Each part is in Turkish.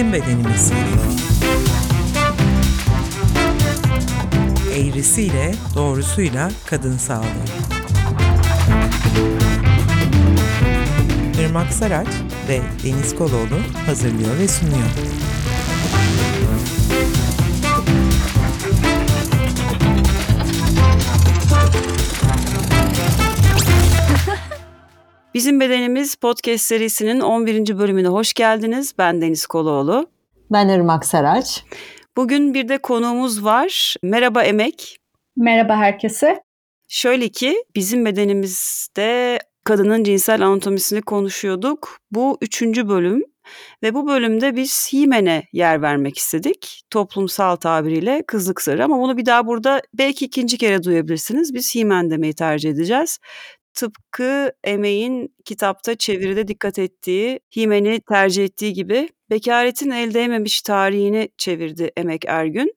Bizim Bedenimiz. Eğrisiyle, doğrusuyla kadın sağlığı. Irmak Saraç ve Deniz Koloğlu hazırlıyor ve sunuyor. Bizim Bedenimiz podcast serisinin 11. bölümüne hoş geldiniz. Ben Deniz Koloğlu. Ben Irmak Saraç. Bugün bir de konuğumuz var. Merhaba Emek. Merhaba herkese. Şöyle ki bizim bedenimizde kadının cinsel anatomisini konuşuyorduk. Bu üçüncü bölüm ve bu bölümde biz himene yer vermek istedik. Toplumsal tabiriyle kızlık sırrı ama bunu bir daha burada belki ikinci kere duyabilirsiniz. Biz himen demeyi tercih edeceğiz. Tıpkı Emeğin kitapta çeviride dikkat ettiği, Himen'i tercih ettiği gibi bekaretin el değmemiş tarihini çevirdi Emek Ergün.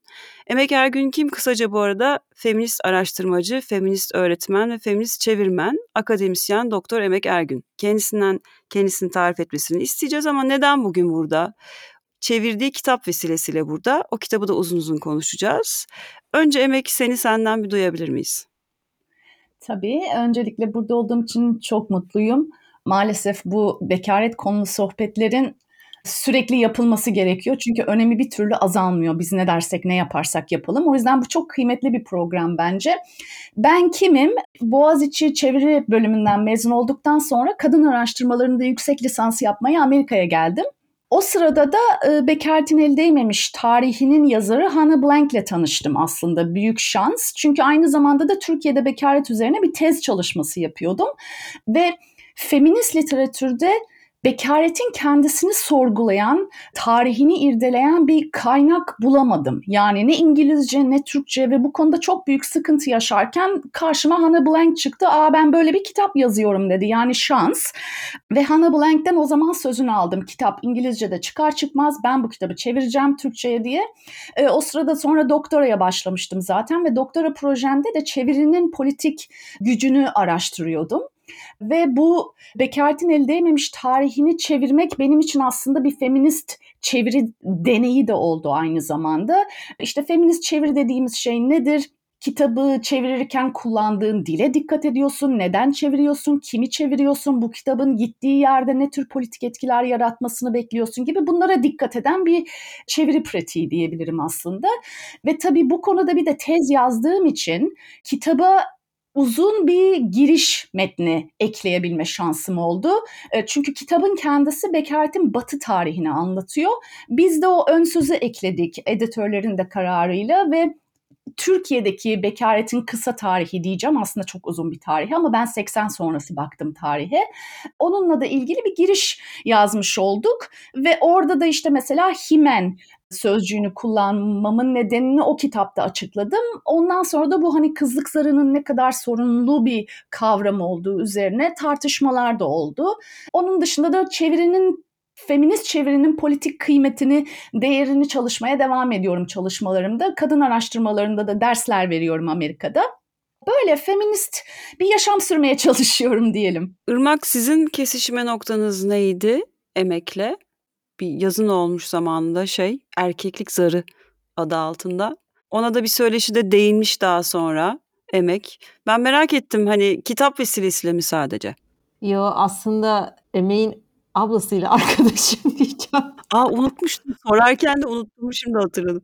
Emek Ergün kim kısaca bu arada? Feminist araştırmacı, feminist öğretmen ve feminist çevirmen, akademisyen Doktor Emek Ergün. Kendisinden kendisini tarif etmesini isteyeceğiz ama neden bugün burada? Çevirdiği kitap vesilesiyle burada. O kitabı da uzun uzun konuşacağız. Önce Emek seni senden bir duyabilir miyiz? Tabii. Öncelikle burada olduğum için çok mutluyum. Maalesef bu bekaret konulu sohbetlerin sürekli yapılması gerekiyor. Çünkü önemi bir türlü azalmıyor. Biz ne dersek ne yaparsak yapalım. O yüzden bu çok kıymetli bir program bence. Ben kimim? Boğaziçi Çeviri bölümünden mezun olduktan sonra kadın araştırmalarında yüksek lisans yapmaya Amerika'ya geldim. O sırada da e, Bekaret'in el değmemiş tarihinin yazarı Hannah Blank ile tanıştım aslında. Büyük şans. Çünkü aynı zamanda da Türkiye'de bekaret üzerine bir tez çalışması yapıyordum. Ve feminist literatürde bekaretin kendisini sorgulayan, tarihini irdeleyen bir kaynak bulamadım. Yani ne İngilizce ne Türkçe ve bu konuda çok büyük sıkıntı yaşarken karşıma Hannah Blank çıktı. Aa ben böyle bir kitap yazıyorum dedi. Yani şans. Ve Hannah Blank'ten o zaman sözünü aldım. Kitap İngilizce'de çıkar çıkmaz ben bu kitabı çevireceğim Türkçe'ye diye. E, o sırada sonra doktoraya başlamıştım zaten ve doktora projemde de çevirinin politik gücünü araştırıyordum. Ve bu bekaretin el değmemiş tarihini çevirmek benim için aslında bir feminist çeviri deneyi de oldu aynı zamanda. İşte feminist çeviri dediğimiz şey nedir? kitabı çevirirken kullandığın dile dikkat ediyorsun. Neden çeviriyorsun? Kimi çeviriyorsun? Bu kitabın gittiği yerde ne tür politik etkiler yaratmasını bekliyorsun gibi bunlara dikkat eden bir çeviri pratiği diyebilirim aslında. Ve tabii bu konuda bir de tez yazdığım için kitaba uzun bir giriş metni ekleyebilme şansım oldu. E, çünkü kitabın kendisi bekaretin batı tarihini anlatıyor. Biz de o ön sözü ekledik editörlerin de kararıyla ve Türkiye'deki bekaretin kısa tarihi diyeceğim aslında çok uzun bir tarih ama ben 80 sonrası baktım tarihe. Onunla da ilgili bir giriş yazmış olduk ve orada da işte mesela Himen sözcüğünü kullanmamın nedenini o kitapta açıkladım. Ondan sonra da bu hani kızlık zarının ne kadar sorunlu bir kavram olduğu üzerine tartışmalar da oldu. Onun dışında da çevirinin feminist çevirinin politik kıymetini, değerini çalışmaya devam ediyorum çalışmalarımda. Kadın araştırmalarında da dersler veriyorum Amerika'da. Böyle feminist bir yaşam sürmeye çalışıyorum diyelim. Irmak sizin kesişime noktanız neydi emekle? Bir yazın olmuş zamanında şey erkeklik zarı adı altında. Ona da bir söyleşide değinmiş daha sonra emek. Ben merak ettim hani kitap vesilesiyle mi sadece? Yo aslında emeğin ablasıyla arkadaşım diyeceğim. Aa unutmuştum. Sorarken de unuttum şimdi hatırladım.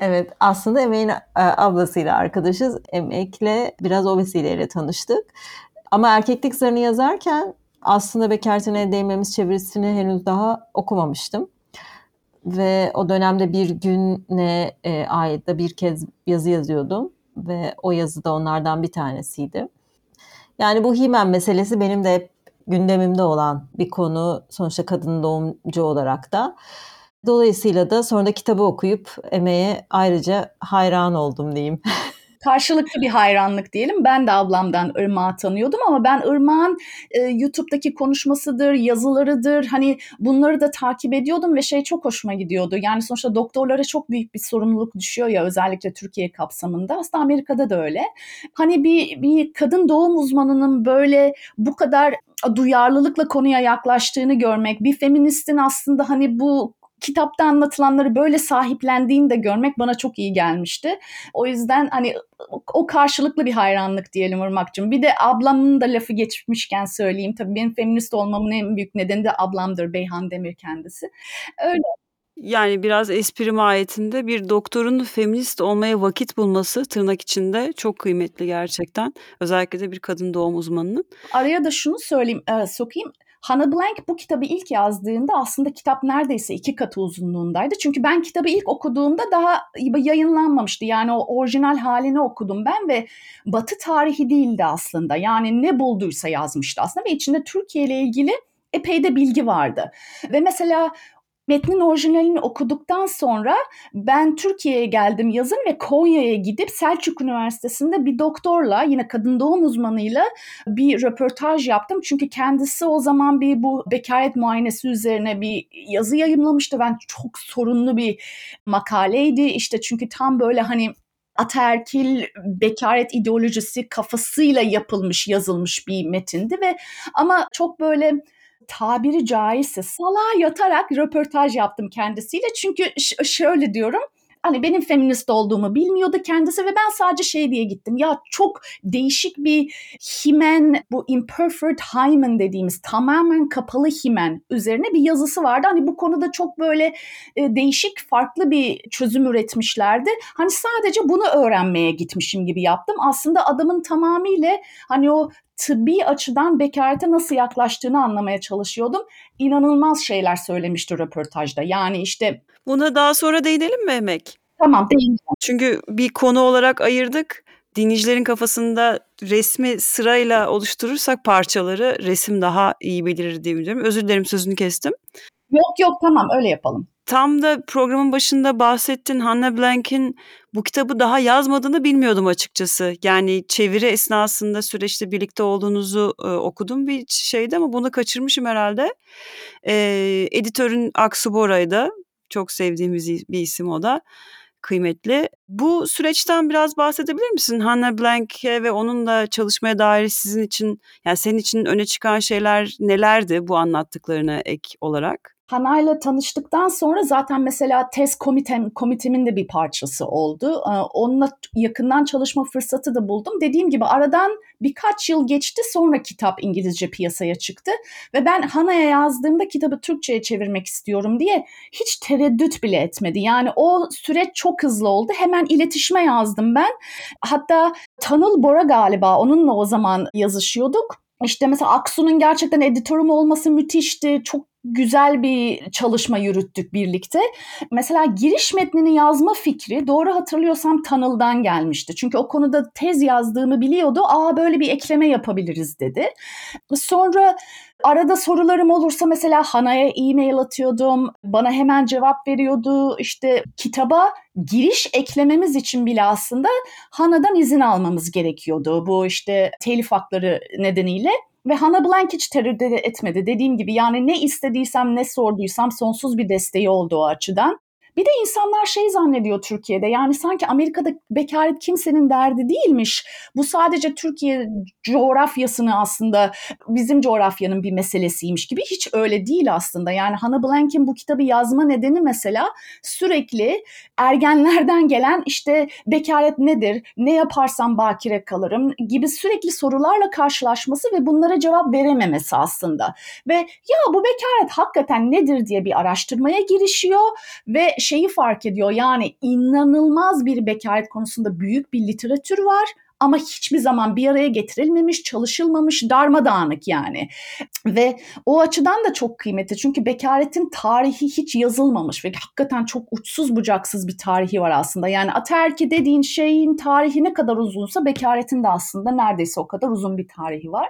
evet aslında Emek'in e, ablasıyla arkadaşız. Emek'le biraz o vesileyle tanıştık. Ama erkeklik zarını yazarken aslında Bekertin'e değmemiz çevirisini henüz daha okumamıştım. Ve o dönemde bir güne e, ait de bir kez yazı yazıyordum. Ve o yazı da onlardan bir tanesiydi. Yani bu Himen meselesi benim de hep gündemimde olan bir konu sonuçta kadın doğumcu olarak da. Dolayısıyla da sonra da kitabı okuyup emeğe ayrıca hayran oldum diyeyim. karşılıklı bir hayranlık diyelim. Ben de ablamdan Irmak'ı tanıyordum ama ben Irmak'ın e, YouTube'daki konuşmasıdır, yazılarıdır hani bunları da takip ediyordum ve şey çok hoşuma gidiyordu. Yani sonuçta doktorlara çok büyük bir sorumluluk düşüyor ya özellikle Türkiye kapsamında. Aslında Amerika'da da öyle. Hani bir, bir kadın doğum uzmanının böyle bu kadar duyarlılıkla konuya yaklaştığını görmek, bir feministin aslında hani bu kitapta anlatılanları böyle sahiplendiğini de görmek bana çok iyi gelmişti. O yüzden hani o karşılıklı bir hayranlık diyelim Irmak'cığım. Bir de ablamın da lafı geçmişken söyleyeyim. Tabii benim feminist olmamın en büyük nedeni de ablamdır Beyhan Demir kendisi. Öyle. Yani biraz espri mahiyetinde bir doktorun feminist olmaya vakit bulması tırnak içinde çok kıymetli gerçekten. Özellikle de bir kadın doğum uzmanının. Araya da şunu söyleyeyim, e, sokayım. Hannah Blank bu kitabı ilk yazdığında aslında kitap neredeyse iki katı uzunluğundaydı. Çünkü ben kitabı ilk okuduğumda daha yayınlanmamıştı. Yani o orijinal halini okudum ben ve Batı tarihi değildi aslında. Yani ne bulduysa yazmıştı aslında ve içinde Türkiye ile ilgili epey de bilgi vardı. Ve mesela metnin orijinalini okuduktan sonra ben Türkiye'ye geldim yazın ve Konya'ya gidip Selçuk Üniversitesi'nde bir doktorla yine kadın doğum uzmanıyla bir röportaj yaptım. Çünkü kendisi o zaman bir bu bekaret muayenesi üzerine bir yazı yayımlamıştı. Ben çok sorunlu bir makaleydi. İşte çünkü tam böyle hani ataerkil bekaret ideolojisi kafasıyla yapılmış, yazılmış bir metindi ve ama çok böyle tabiri caizse salağa yatarak röportaj yaptım kendisiyle. Çünkü şöyle diyorum hani benim feminist olduğumu bilmiyordu kendisi ve ben sadece şey diye gittim. Ya çok değişik bir himen, bu imperfect hymen dediğimiz tamamen kapalı himen üzerine bir yazısı vardı. Hani bu konuda çok böyle e, değişik farklı bir çözüm üretmişlerdi. Hani sadece bunu öğrenmeye gitmişim gibi yaptım. Aslında adamın tamamıyla hani o tıbbi açıdan bekarete nasıl yaklaştığını anlamaya çalışıyordum. İnanılmaz şeyler söylemişti röportajda. Yani işte... Buna daha sonra değinelim mi Emek? Tamam değineceğim. Çünkü bir konu olarak ayırdık. Dinleyicilerin kafasında resmi sırayla oluşturursak parçaları resim daha iyi belirir diye biliyorum. Özür dilerim sözünü kestim. Yok yok tamam öyle yapalım tam da programın başında bahsettin Hannah Blank'in bu kitabı daha yazmadığını bilmiyordum açıkçası. Yani çeviri esnasında süreçte birlikte olduğunuzu e, okudum bir şeydi ama bunu kaçırmışım herhalde. E, editörün Aksu Bora'ydı. Çok sevdiğim bir isim o da. Kıymetli. Bu süreçten biraz bahsedebilir misin? Hannah Blank'e ve onunla çalışmaya dair sizin için, yani senin için öne çıkan şeyler nelerdi bu anlattıklarına ek olarak? Hana'yla tanıştıktan sonra zaten mesela test komitem, komitemin de bir parçası oldu. Ee, onunla yakından çalışma fırsatı da buldum. Dediğim gibi aradan birkaç yıl geçti sonra kitap İngilizce piyasaya çıktı. Ve ben Hana'ya yazdığımda kitabı Türkçe'ye çevirmek istiyorum diye hiç tereddüt bile etmedi. Yani o süreç çok hızlı oldu. Hemen iletişime yazdım ben. Hatta Tanıl Bora galiba onunla o zaman yazışıyorduk. İşte mesela Aksu'nun gerçekten editörüm olması müthişti. Çok güzel bir çalışma yürüttük birlikte. Mesela giriş metnini yazma fikri doğru hatırlıyorsam Tanıl'dan gelmişti. Çünkü o konuda tez yazdığımı biliyordu. Aa böyle bir ekleme yapabiliriz dedi. Sonra arada sorularım olursa mesela Hana'ya e-mail atıyordum. Bana hemen cevap veriyordu. İşte kitaba giriş eklememiz için bile aslında Hana'dan izin almamız gerekiyordu. Bu işte telif hakları nedeniyle. Ve Hannah Blank hiç tereddüt etmedi. Dediğim gibi yani ne istediysem ne sorduysam sonsuz bir desteği oldu o açıdan. Bir de insanlar şey zannediyor Türkiye'de yani sanki Amerika'da bekaret kimsenin derdi değilmiş. Bu sadece Türkiye coğrafyasını aslında bizim coğrafyanın bir meselesiymiş gibi hiç öyle değil aslında. Yani Hannah Blank'in bu kitabı yazma nedeni mesela sürekli ergenlerden gelen işte bekaret nedir, ne yaparsam bakire kalırım gibi sürekli sorularla karşılaşması ve bunlara cevap verememesi aslında. Ve ya bu bekaret hakikaten nedir diye bir araştırmaya girişiyor ve şeyi fark ediyor. Yani inanılmaz bir bekaret konusunda büyük bir literatür var ama hiçbir zaman bir araya getirilmemiş, çalışılmamış, darmadağınık yani. Ve o açıdan da çok kıymetli. Çünkü bekaretin tarihi hiç yazılmamış ve hakikaten çok uçsuz bucaksız bir tarihi var aslında. Yani ataerki dediğin şeyin tarihi ne kadar uzunsa bekaretin de aslında neredeyse o kadar uzun bir tarihi var.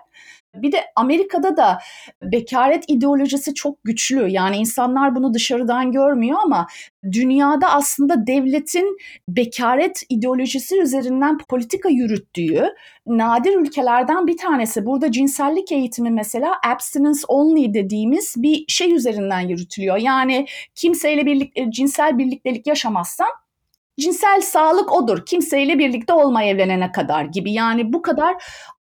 Bir de Amerika'da da bekaret ideolojisi çok güçlü. Yani insanlar bunu dışarıdan görmüyor ama dünyada aslında devletin bekaret ideolojisi üzerinden politika yürüttüğü nadir ülkelerden bir tanesi. Burada cinsellik eğitimi mesela abstinence only dediğimiz bir şey üzerinden yürütülüyor. Yani kimseyle birlikte cinsel birliktelik yaşamazsan cinsel sağlık odur. Kimseyle birlikte olma evlenene kadar gibi. Yani bu kadar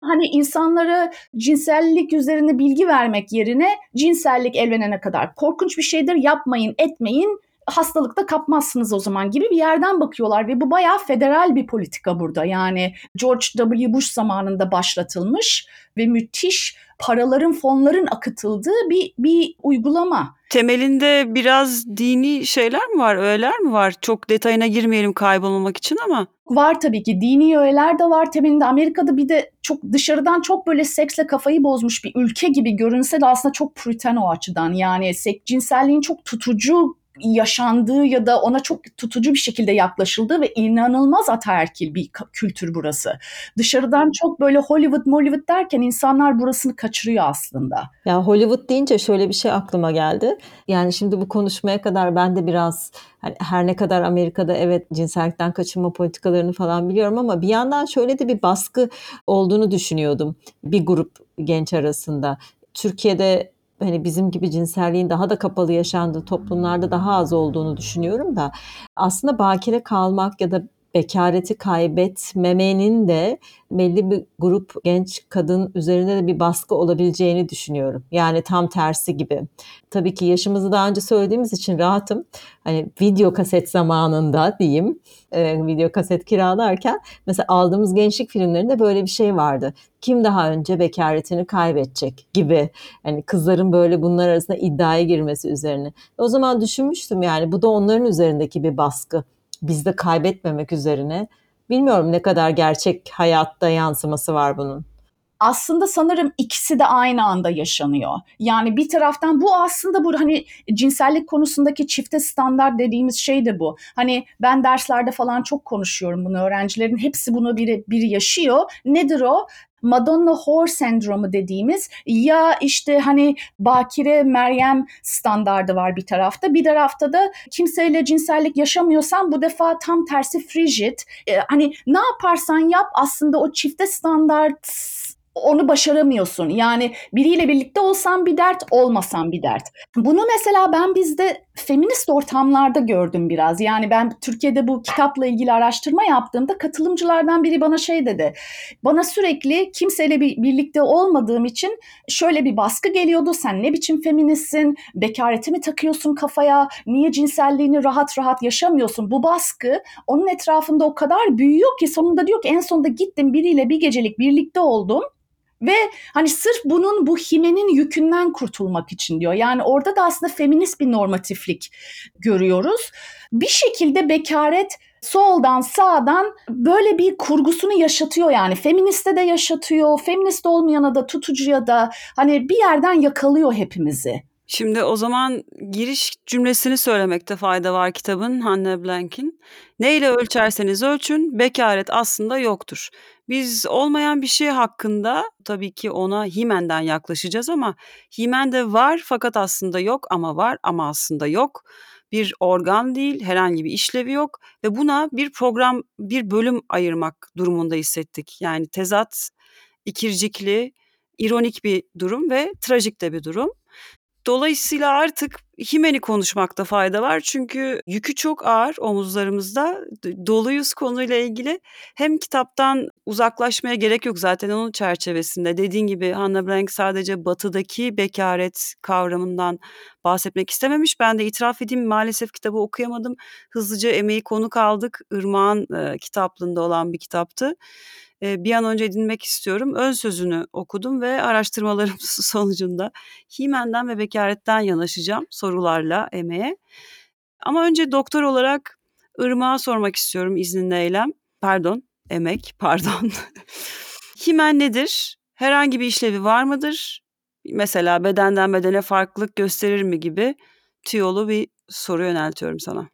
Hani insanlara cinsellik üzerine bilgi vermek yerine cinsellik elvenene kadar korkunç bir şeydir yapmayın etmeyin hastalıkta kapmazsınız o zaman gibi bir yerden bakıyorlar ve bu bayağı federal bir politika burada. Yani George W. Bush zamanında başlatılmış ve müthiş paraların, fonların akıtıldığı bir, bir uygulama. Temelinde biraz dini şeyler mi var, öğeler mi var? Çok detayına girmeyelim kaybolmamak için ama. Var tabii ki dini öğeler de var temelinde. Amerika'da bir de çok dışarıdan çok böyle seksle kafayı bozmuş bir ülke gibi görünse de aslında çok püriten o açıdan. Yani sek, cinselliğin çok tutucu yaşandığı ya da ona çok tutucu bir şekilde yaklaşıldığı ve inanılmaz ataerkil bir kültür burası. Dışarıdan çok böyle Hollywood, Mollywood derken insanlar burasını kaçırıyor aslında. Ya Hollywood deyince şöyle bir şey aklıma geldi. Yani şimdi bu konuşmaya kadar ben de biraz hani her ne kadar Amerika'da evet cinsellikten kaçınma politikalarını falan biliyorum ama bir yandan şöyle de bir baskı olduğunu düşünüyordum bir grup genç arasında. Türkiye'de hani bizim gibi cinselliğin daha da kapalı yaşandığı toplumlarda daha az olduğunu düşünüyorum da aslında bakire kalmak ya da bekareti kaybetmemenin de belli bir grup genç kadın üzerinde de bir baskı olabileceğini düşünüyorum. Yani tam tersi gibi. Tabii ki yaşımızı daha önce söylediğimiz için rahatım. Hani video kaset zamanında diyeyim, e, video kaset kiralarken mesela aldığımız gençlik filmlerinde böyle bir şey vardı. Kim daha önce bekaretini kaybedecek gibi. Yani kızların böyle bunlar arasında iddiaya girmesi üzerine. O zaman düşünmüştüm yani bu da onların üzerindeki bir baskı bizde kaybetmemek üzerine. Bilmiyorum ne kadar gerçek hayatta yansıması var bunun. Aslında sanırım ikisi de aynı anda yaşanıyor. Yani bir taraftan bu aslında bu hani cinsellik konusundaki çifte standart dediğimiz şey de bu. Hani ben derslerde falan çok konuşuyorum bunu öğrencilerin hepsi bunu biri, biri yaşıyor. Nedir o? Madonna Whore sendromu dediğimiz ya işte hani Bakire Meryem standardı var bir tarafta. Bir tarafta da kimseyle cinsellik yaşamıyorsan bu defa tam tersi frigid. Ee, hani ne yaparsan yap aslında o çifte standart onu başaramıyorsun. Yani biriyle birlikte olsan bir dert, olmasan bir dert. Bunu mesela ben bizde feminist ortamlarda gördüm biraz. Yani ben Türkiye'de bu kitapla ilgili araştırma yaptığımda katılımcılardan biri bana şey dedi. Bana sürekli kimseyle bir, birlikte olmadığım için şöyle bir baskı geliyordu. Sen ne biçim feministsin? Bekareti mi takıyorsun kafaya? Niye cinselliğini rahat rahat yaşamıyorsun? Bu baskı onun etrafında o kadar büyüyor ki sonunda diyor ki en sonunda gittim biriyle bir gecelik birlikte oldum ve hani sırf bunun bu himenin yükünden kurtulmak için diyor. Yani orada da aslında feminist bir normatiflik görüyoruz. Bir şekilde bekaret soldan sağdan böyle bir kurgusunu yaşatıyor yani. Feministe de yaşatıyor, feminist olmayana da tutucuya da hani bir yerden yakalıyor hepimizi. Şimdi o zaman giriş cümlesini söylemekte fayda var kitabın Hannah Blank'in. Neyle ölçerseniz ölçün bekaret aslında yoktur. Biz olmayan bir şey hakkında tabii ki ona himenden yaklaşacağız ama himen de var fakat aslında yok ama var ama aslında yok. Bir organ değil, herhangi bir işlevi yok ve buna bir program, bir bölüm ayırmak durumunda hissettik. Yani tezat, ikircikli, ironik bir durum ve trajik de bir durum. Dolayısıyla artık Himen'i konuşmakta fayda var. Çünkü yükü çok ağır omuzlarımızda. Doluyuz konuyla ilgili. Hem kitaptan uzaklaşmaya gerek yok zaten onun çerçevesinde. Dediğin gibi Hannah Blank sadece batıdaki bekaret kavramından bahsetmek istememiş. Ben de itiraf edeyim maalesef kitabı okuyamadım. Hızlıca emeği konuk aldık. Irmak'ın e, kitaplığında olan bir kitaptı bir an önce edinmek istiyorum. Ön sözünü okudum ve araştırmalarım sonucunda Himen'den ve bekaretten yanaşacağım sorularla emeğe. Ama önce doktor olarak Irmak'a sormak istiyorum izninle Eylem. Pardon, emek, pardon. Himen nedir? Herhangi bir işlevi var mıdır? Mesela bedenden bedene farklılık gösterir mi gibi tüyolu bir soru yöneltiyorum sana.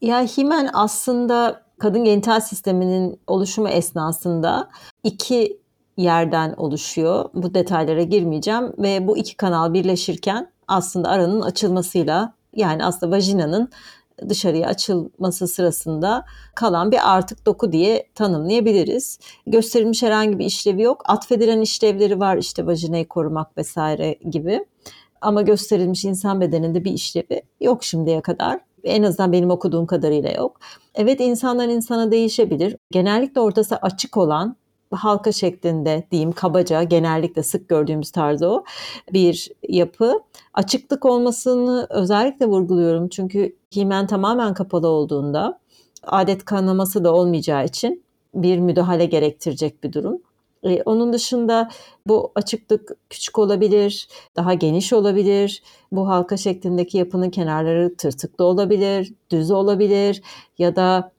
Ya himen aslında kadın genital sisteminin oluşumu esnasında iki yerden oluşuyor. Bu detaylara girmeyeceğim ve bu iki kanal birleşirken aslında aranın açılmasıyla yani aslında vajinanın dışarıya açılması sırasında kalan bir artık doku diye tanımlayabiliriz. Gösterilmiş herhangi bir işlevi yok. Atfedilen işlevleri var işte vajinayı korumak vesaire gibi. Ama gösterilmiş insan bedeninde bir işlevi yok şimdiye kadar. En azından benim okuduğum kadarıyla yok. Evet insanlar insana değişebilir. Genellikle ortası açık olan halka şeklinde diyeyim kabaca genellikle sık gördüğümüz tarzda o bir yapı. Açıklık olmasını özellikle vurguluyorum çünkü himen tamamen kapalı olduğunda adet kanaması da olmayacağı için bir müdahale gerektirecek bir durum. Ee, onun dışında bu açıklık küçük olabilir, daha geniş olabilir. Bu halka şeklindeki yapının kenarları tırtıklı olabilir, düz olabilir ya da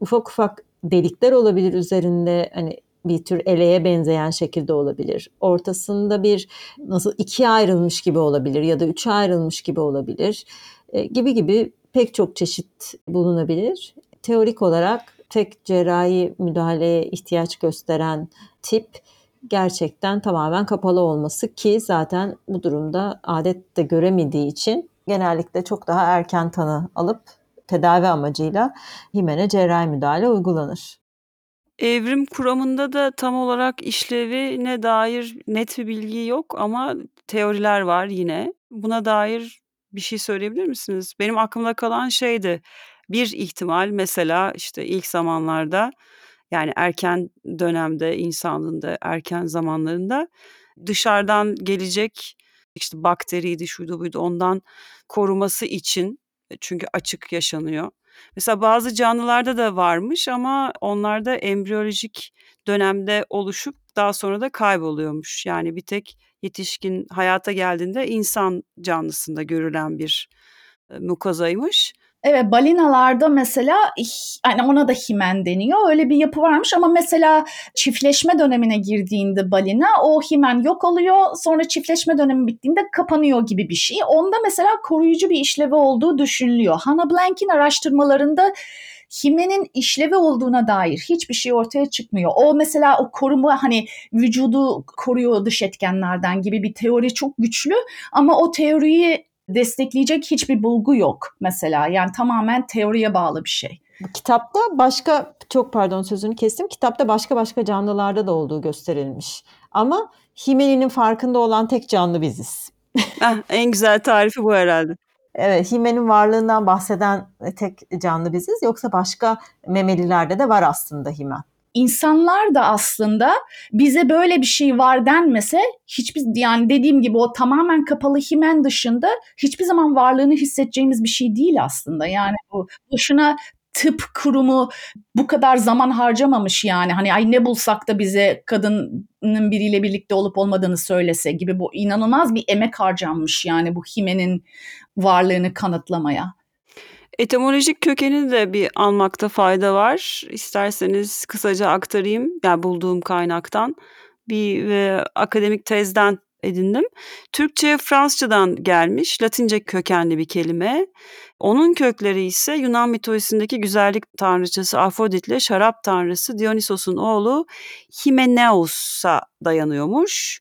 ufak ufak delikler olabilir üzerinde hani bir tür eleğe benzeyen şekilde olabilir. Ortasında bir nasıl ikiye ayrılmış gibi olabilir ya da üçe ayrılmış gibi olabilir e, gibi gibi pek çok çeşit bulunabilir. Teorik olarak tek cerrahi müdahaleye ihtiyaç gösteren tip gerçekten tamamen kapalı olması ki zaten bu durumda adette göremediği için genellikle çok daha erken tanı alıp tedavi amacıyla himene cerrahi müdahale uygulanır. Evrim kuramında da tam olarak işlevine dair net bir bilgi yok ama teoriler var yine. Buna dair bir şey söyleyebilir misiniz? Benim aklımda kalan şeydi. Bir ihtimal mesela işte ilk zamanlarda yani erken dönemde insanlığın da erken zamanlarında dışarıdan gelecek işte bakteriydi şuydu buydu ondan koruması için çünkü açık yaşanıyor. Mesela bazı canlılarda da varmış ama onlarda embriyolojik dönemde oluşup daha sonra da kayboluyormuş. Yani bir tek yetişkin hayata geldiğinde insan canlısında görülen bir mukozaymış. Evet balinalarda mesela yani ona da himen deniyor. Öyle bir yapı varmış ama mesela çiftleşme dönemine girdiğinde balina o himen yok oluyor. Sonra çiftleşme dönemi bittiğinde kapanıyor gibi bir şey. Onda mesela koruyucu bir işlevi olduğu düşünülüyor. Hannah Blank'in araştırmalarında himenin işlevi olduğuna dair hiçbir şey ortaya çıkmıyor. O mesela o koruma hani vücudu koruyor dış etkenlerden gibi bir teori çok güçlü ama o teoriyi destekleyecek hiçbir bulgu yok mesela. Yani tamamen teoriye bağlı bir şey. Kitapta başka çok pardon sözünü kestim. Kitapta başka başka canlılarda da olduğu gösterilmiş. Ama Himeni'nin farkında olan tek canlı biziz. Heh, en güzel tarifi bu herhalde. Evet, Hime'nin varlığından bahseden tek canlı biziz. Yoksa başka memelilerde de var aslında Himen insanlar da aslında bize böyle bir şey var denmese hiçbir yani dediğim gibi o tamamen kapalı himen dışında hiçbir zaman varlığını hissedeceğimiz bir şey değil aslında. Yani bu boşuna tıp kurumu bu kadar zaman harcamamış yani hani ay ne bulsak da bize kadının biriyle birlikte olup olmadığını söylese gibi bu inanılmaz bir emek harcanmış yani bu himenin varlığını kanıtlamaya. Etimolojik kökenini de bir almakta fayda var. İsterseniz kısaca aktarayım. Yani bulduğum kaynaktan bir e, akademik tezden edindim. Türkçe Fransızcadan gelmiş Latince kökenli bir kelime. Onun kökleri ise Yunan mitolojisindeki güzellik tanrıçası Afrodit ile şarap tanrısı Dionysos'un oğlu Himeneus'a dayanıyormuş.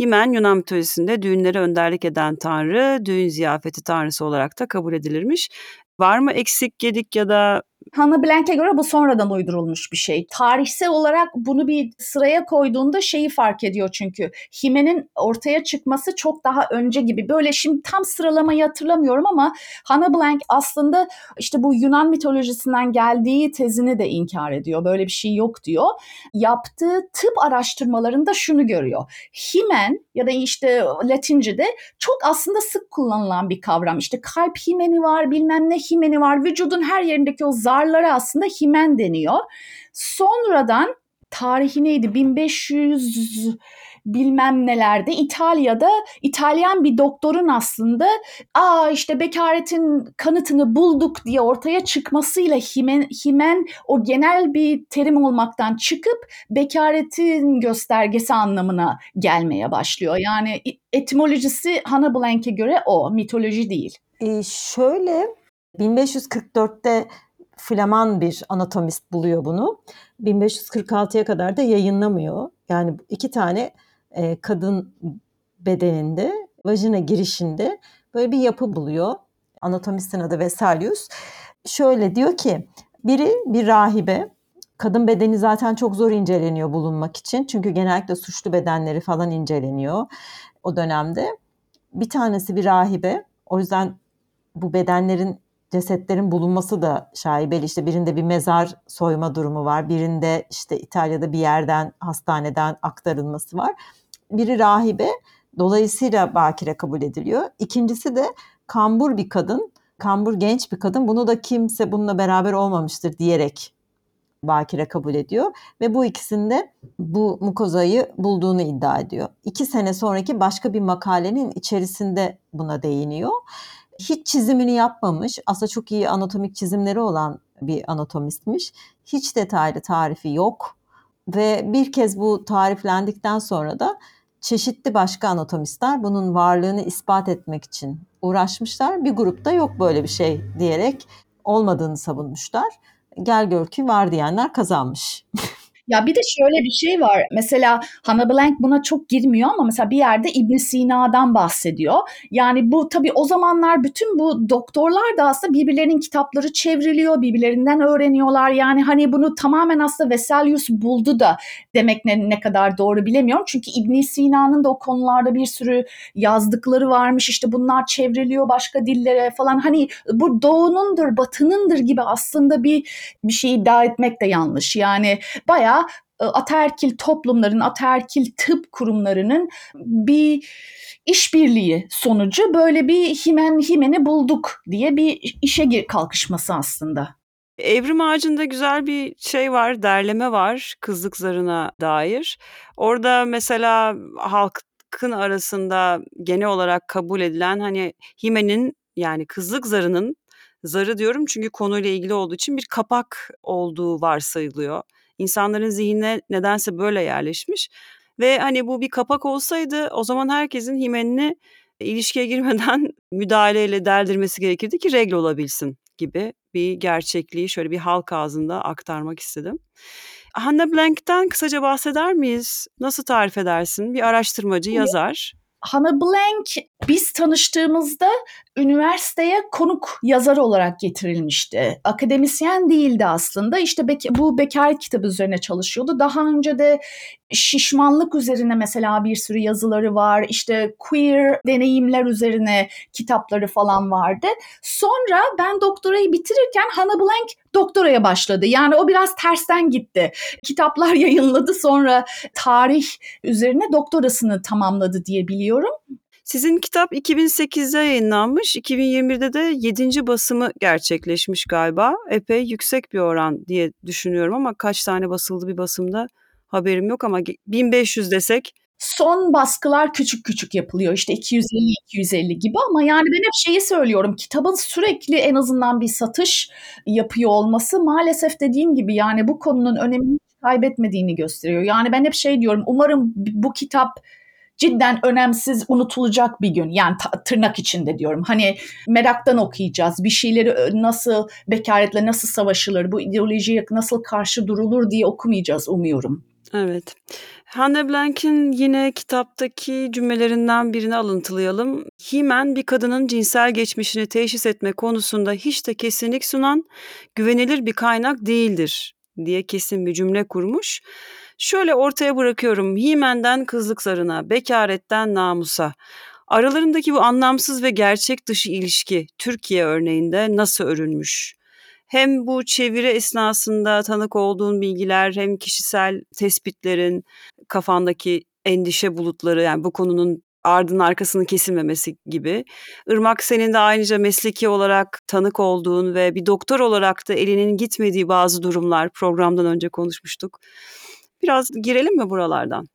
Himen Yunan mitolojisinde düğünlere önderlik eden tanrı, düğün ziyafeti tanrısı olarak da kabul edilirmiş. Var mı eksik gedik ya da Hannah Blank'e göre bu sonradan uydurulmuş bir şey. Tarihsel olarak bunu bir sıraya koyduğunda şeyi fark ediyor çünkü. Hime'nin ortaya çıkması çok daha önce gibi. Böyle şimdi tam sıralamayı hatırlamıyorum ama Hannah Blank aslında işte bu Yunan mitolojisinden geldiği tezini de inkar ediyor. Böyle bir şey yok diyor. Yaptığı tıp araştırmalarında şunu görüyor. Himen ya da işte Latince'de çok aslında sık kullanılan bir kavram. İşte kalp himeni var, bilmem ne himeni var. Vücudun her yerindeki o zarlara aslında himen deniyor. Sonradan tarihi neydi 1500 bilmem nelerde İtalya'da İtalyan bir doktorun aslında aa işte bekaretin kanıtını bulduk diye ortaya çıkmasıyla himen, himen o genel bir terim olmaktan çıkıp bekaretin göstergesi anlamına gelmeye başlıyor. Yani etimolojisi Hannah Blank'e göre o mitoloji değil. Ee, şöyle 1544'te Flaman bir anatomist buluyor bunu. 1546'ya kadar da yayınlamıyor. Yani iki tane e, kadın bedeninde, vajina girişinde böyle bir yapı buluyor. Anatomistin adı Vesalius. Şöyle diyor ki, biri bir rahibe, kadın bedeni zaten çok zor inceleniyor bulunmak için. Çünkü genellikle suçlu bedenleri falan inceleniyor o dönemde. Bir tanesi bir rahibe. O yüzden bu bedenlerin cesetlerin bulunması da şaibeli. İşte birinde bir mezar soyma durumu var. Birinde işte İtalya'da bir yerden hastaneden aktarılması var. Biri rahibe dolayısıyla bakire kabul ediliyor. İkincisi de kambur bir kadın. Kambur genç bir kadın. Bunu da kimse bununla beraber olmamıştır diyerek bakire kabul ediyor ve bu ikisinde bu mukozayı bulduğunu iddia ediyor. İki sene sonraki başka bir makalenin içerisinde buna değiniyor. Hiç çizimini yapmamış, aslında çok iyi anatomik çizimleri olan bir anatomistmiş. Hiç detaylı tarifi yok ve bir kez bu tariflendikten sonra da çeşitli başka anatomistler bunun varlığını ispat etmek için uğraşmışlar. Bir grupta yok böyle bir şey diyerek olmadığını savunmuşlar gel gör ki var diyenler kazanmış. Ya bir de şöyle bir şey var. Mesela Hannah Blank buna çok girmiyor ama mesela bir yerde İbn Sina'dan bahsediyor. Yani bu tabii o zamanlar bütün bu doktorlar da aslında birbirlerinin kitapları çevriliyor, birbirlerinden öğreniyorlar. Yani hani bunu tamamen aslında Vesalius buldu da demek ne, ne kadar doğru bilemiyorum. Çünkü İbn Sina'nın da o konularda bir sürü yazdıkları varmış. İşte bunlar çevriliyor başka dillere falan. Hani bu doğunundur, batınındır gibi aslında bir bir şey iddia etmek de yanlış. Yani bayağı e, ataerkil toplumların, ataerkil tıp kurumlarının bir işbirliği sonucu böyle bir himen himeni bulduk diye bir işe kalkışması aslında. Evrim Ağacı'nda güzel bir şey var, derleme var kızlık zarına dair. Orada mesela halkın arasında genel olarak kabul edilen hani himenin yani kızlık zarının zarı diyorum çünkü konuyla ilgili olduğu için bir kapak olduğu varsayılıyor. İnsanların zihnine nedense böyle yerleşmiş. Ve hani bu bir kapak olsaydı o zaman herkesin himenini ilişkiye girmeden müdahaleyle deldirmesi gerekirdi ki regl olabilsin gibi bir gerçekliği şöyle bir halk ağzında aktarmak istedim. Hannah Blank'ten kısaca bahseder miyiz? Nasıl tarif edersin? Bir araştırmacı, yazar. Hannah Blank biz tanıştığımızda üniversiteye konuk yazar olarak getirilmişti. Akademisyen değildi aslında. İşte bu bekaret kitabı üzerine çalışıyordu. Daha önce de şişmanlık üzerine mesela bir sürü yazıları var. İşte queer deneyimler üzerine kitapları falan vardı. Sonra ben doktorayı bitirirken Hannah Blank doktoraya başladı. Yani o biraz tersten gitti. Kitaplar yayınladı sonra tarih üzerine doktorasını tamamladı diye biliyorum. Sizin kitap 2008'de yayınlanmış, 2021'de de 7. basımı gerçekleşmiş galiba. Epey yüksek bir oran diye düşünüyorum ama kaç tane basıldı bir basımda haberim yok ama 1500 desek son baskılar küçük küçük yapılıyor. İşte 250-250 gibi ama yani ben hep şeyi söylüyorum. Kitabın sürekli en azından bir satış yapıyor olması maalesef dediğim gibi yani bu konunun önemini kaybetmediğini gösteriyor. Yani ben hep şey diyorum umarım bu kitap cidden önemsiz, unutulacak bir gün. Yani tırnak içinde diyorum. Hani meraktan okuyacağız. Bir şeyleri nasıl bekaretle nasıl savaşılır, bu ideolojiye nasıl karşı durulur diye okumayacağız umuyorum. Evet. Hannah Blank'in yine kitaptaki cümlelerinden birini alıntılayalım. Himen bir kadının cinsel geçmişini teşhis etme konusunda hiç de kesinlik sunan güvenilir bir kaynak değildir diye kesin bir cümle kurmuş. Şöyle ortaya bırakıyorum. Himen'den kızlık zarına, bekaretten namusa. Aralarındaki bu anlamsız ve gerçek dışı ilişki Türkiye örneğinde nasıl örülmüş? Hem bu çeviri esnasında tanık olduğun bilgiler hem kişisel tespitlerin kafandaki endişe bulutları yani bu konunun ardının arkasının kesilmemesi gibi. Irmak senin de ayrıca mesleki olarak tanık olduğun ve bir doktor olarak da elinin gitmediği bazı durumlar programdan önce konuşmuştuk. Biraz girelim mi buralardan?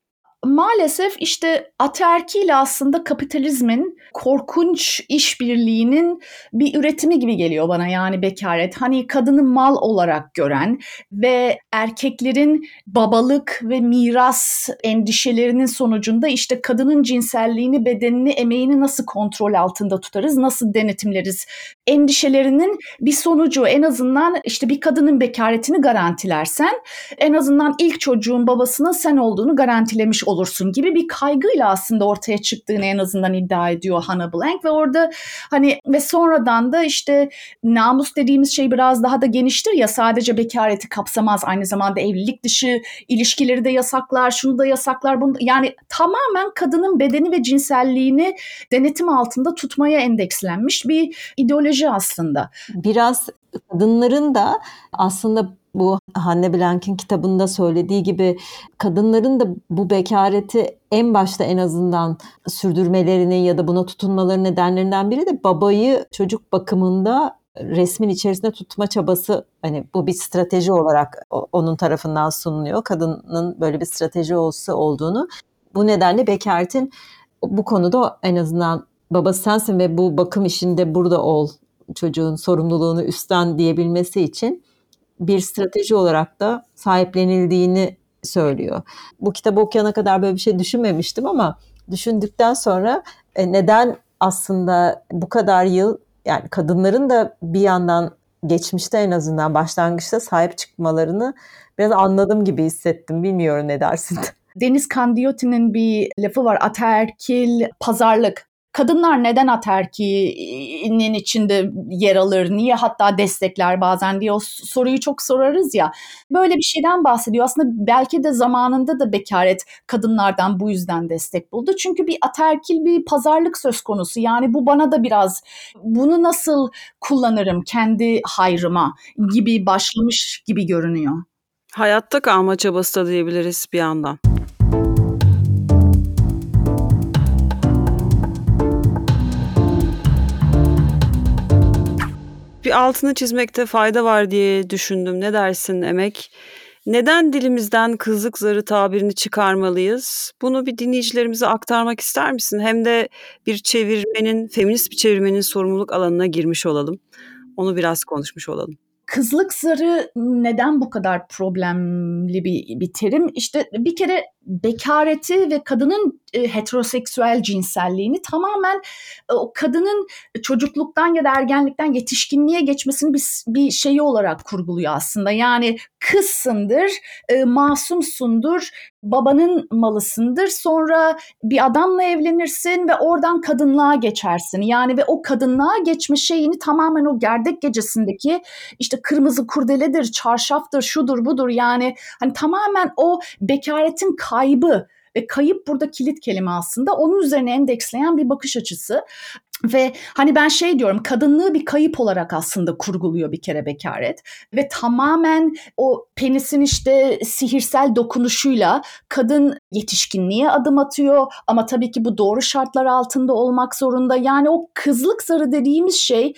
Maalesef işte ataerkiyle aslında kapitalizmin korkunç işbirliğinin bir üretimi gibi geliyor bana yani bekaret. Hani kadını mal olarak gören ve erkeklerin babalık ve miras endişelerinin sonucunda işte kadının cinselliğini, bedenini, emeğini nasıl kontrol altında tutarız, nasıl denetimleriz endişelerinin bir sonucu en azından işte bir kadının bekaretini garantilersen en azından ilk çocuğun babasının sen olduğunu garantilemiş olur olursun gibi bir kaygıyla aslında ortaya çıktığını en azından iddia ediyor Hannah Blank ve orada hani ve sonradan da işte namus dediğimiz şey biraz daha da geniştir ya sadece bekareti kapsamaz aynı zamanda evlilik dışı ilişkileri de yasaklar şunu da yasaklar bunu yani tamamen kadının bedeni ve cinselliğini denetim altında tutmaya endekslenmiş bir ideoloji aslında. Biraz kadınların da aslında bu Hanne Blank'in kitabında söylediği gibi kadınların da bu bekareti en başta en azından sürdürmelerinin ya da buna tutunmaları nedenlerinden biri de babayı çocuk bakımında resmin içerisinde tutma çabası hani bu bir strateji olarak onun tarafından sunuluyor. Kadının böyle bir strateji olsa olduğunu. Bu nedenle bekaretin bu konuda en azından babası sensin ve bu bakım işinde burada ol çocuğun sorumluluğunu üstlen diyebilmesi için bir strateji olarak da sahiplenildiğini söylüyor. Bu kitabı okuyana kadar böyle bir şey düşünmemiştim ama düşündükten sonra e, neden aslında bu kadar yıl yani kadınların da bir yandan geçmişte en azından başlangıçta sahip çıkmalarını biraz anladım gibi hissettim. Bilmiyorum ne dersin? Deniz Kandiyotti'nin bir lafı var. Ataerkil pazarlık kadınlar neden aterkinin içinde yer alır, niye hatta destekler bazen diye o soruyu çok sorarız ya. Böyle bir şeyden bahsediyor. Aslında belki de zamanında da bekaret kadınlardan bu yüzden destek buldu. Çünkü bir aterkil bir pazarlık söz konusu. Yani bu bana da biraz bunu nasıl kullanırım kendi hayrıma gibi başlamış gibi görünüyor. Hayatta kalma çabası da diyebiliriz bir yandan. Altını çizmekte fayda var diye düşündüm. Ne dersin Emek? Neden dilimizden kızlık zarı tabirini çıkarmalıyız? Bunu bir dinleyicilerimize aktarmak ister misin? Hem de bir çevirmenin, feminist bir çevirmenin sorumluluk alanına girmiş olalım. Onu biraz konuşmuş olalım kızlık zarı neden bu kadar problemli bir, bir terim? İşte bir kere bekareti ve kadının e, heteroseksüel cinselliğini tamamen e, o kadının çocukluktan ya da ergenlikten yetişkinliğe geçmesini bir, bir şeyi olarak kurguluyor aslında. Yani kızsındır, e, masumsundur, babanın malısındır. Sonra bir adamla evlenirsin ve oradan kadınlığa geçersin. Yani ve o kadınlığa geçme şeyini tamamen o gerdek gecesindeki işte kırmızı kurdeledir, çarşaftır, şudur budur yani hani tamamen o bekaretin kaybı ve kayıp burada kilit kelime aslında. Onun üzerine endeksleyen bir bakış açısı. Ve hani ben şey diyorum kadınlığı bir kayıp olarak aslında kurguluyor bir kere bekaret. Ve tamamen o penisin işte sihirsel dokunuşuyla kadın yetişkinliğe adım atıyor. Ama tabii ki bu doğru şartlar altında olmak zorunda. Yani o kızlık zarı dediğimiz şey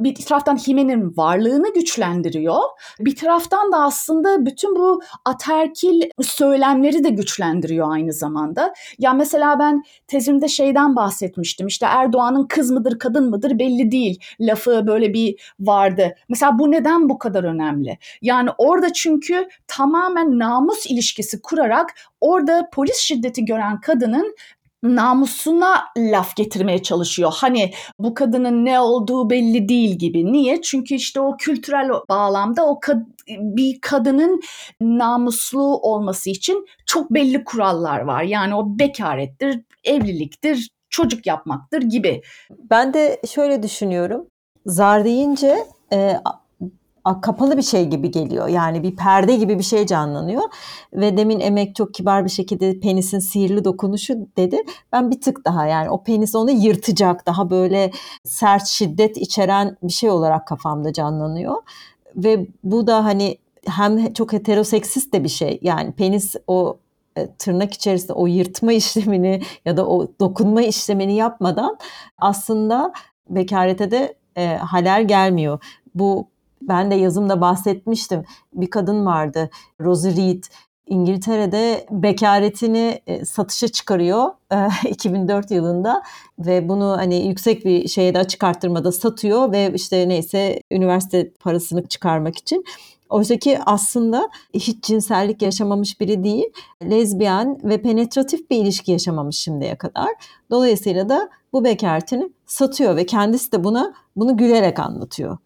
bir taraftan Hime'nin varlığını güçlendiriyor. Bir taraftan da aslında bütün bu aterkil söylemleri de güçlendiriyor aynı zamanda. Ya mesela ben tezimde şeyden bahsetmiştim. İşte Erdoğan'ın kız mıdır kadın mıdır belli değil lafı böyle bir vardı. Mesela bu neden bu kadar önemli? Yani orada çünkü tamamen namus ilişkisi kurarak orada polis şiddeti gören kadının namusuna laf getirmeye çalışıyor. Hani bu kadının ne olduğu belli değil gibi. Niye? Çünkü işte o kültürel bağlamda o kad- bir kadının namuslu olması için çok belli kurallar var. Yani o bekarettir, evliliktir, çocuk yapmaktır gibi. Ben de şöyle düşünüyorum. Zar deyince e, kapalı bir şey gibi geliyor. Yani bir perde gibi bir şey canlanıyor. Ve demin Emek çok kibar bir şekilde penisin sihirli dokunuşu dedi. Ben bir tık daha yani o penis onu yırtacak daha böyle sert şiddet içeren bir şey olarak kafamda canlanıyor. Ve bu da hani hem çok heteroseksist de bir şey. Yani penis o e, tırnak içerisinde o yırtma işlemini ya da o dokunma işlemini yapmadan aslında bekarete de e, halel gelmiyor. Bu ben de yazımda bahsetmiştim. Bir kadın vardı Rosie Reed. İngiltere'de bekaretini e, satışa çıkarıyor 2004 e, yılında ve bunu hani yüksek bir şeye de açık arttırmada satıyor ve işte neyse üniversite parasını çıkarmak için. Oysa ki aslında hiç cinsellik yaşamamış biri değil, lezbiyen ve penetratif bir ilişki yaşamamış şimdiye kadar. Dolayısıyla da bu bekaretini satıyor ve kendisi de buna bunu gülerek anlatıyor.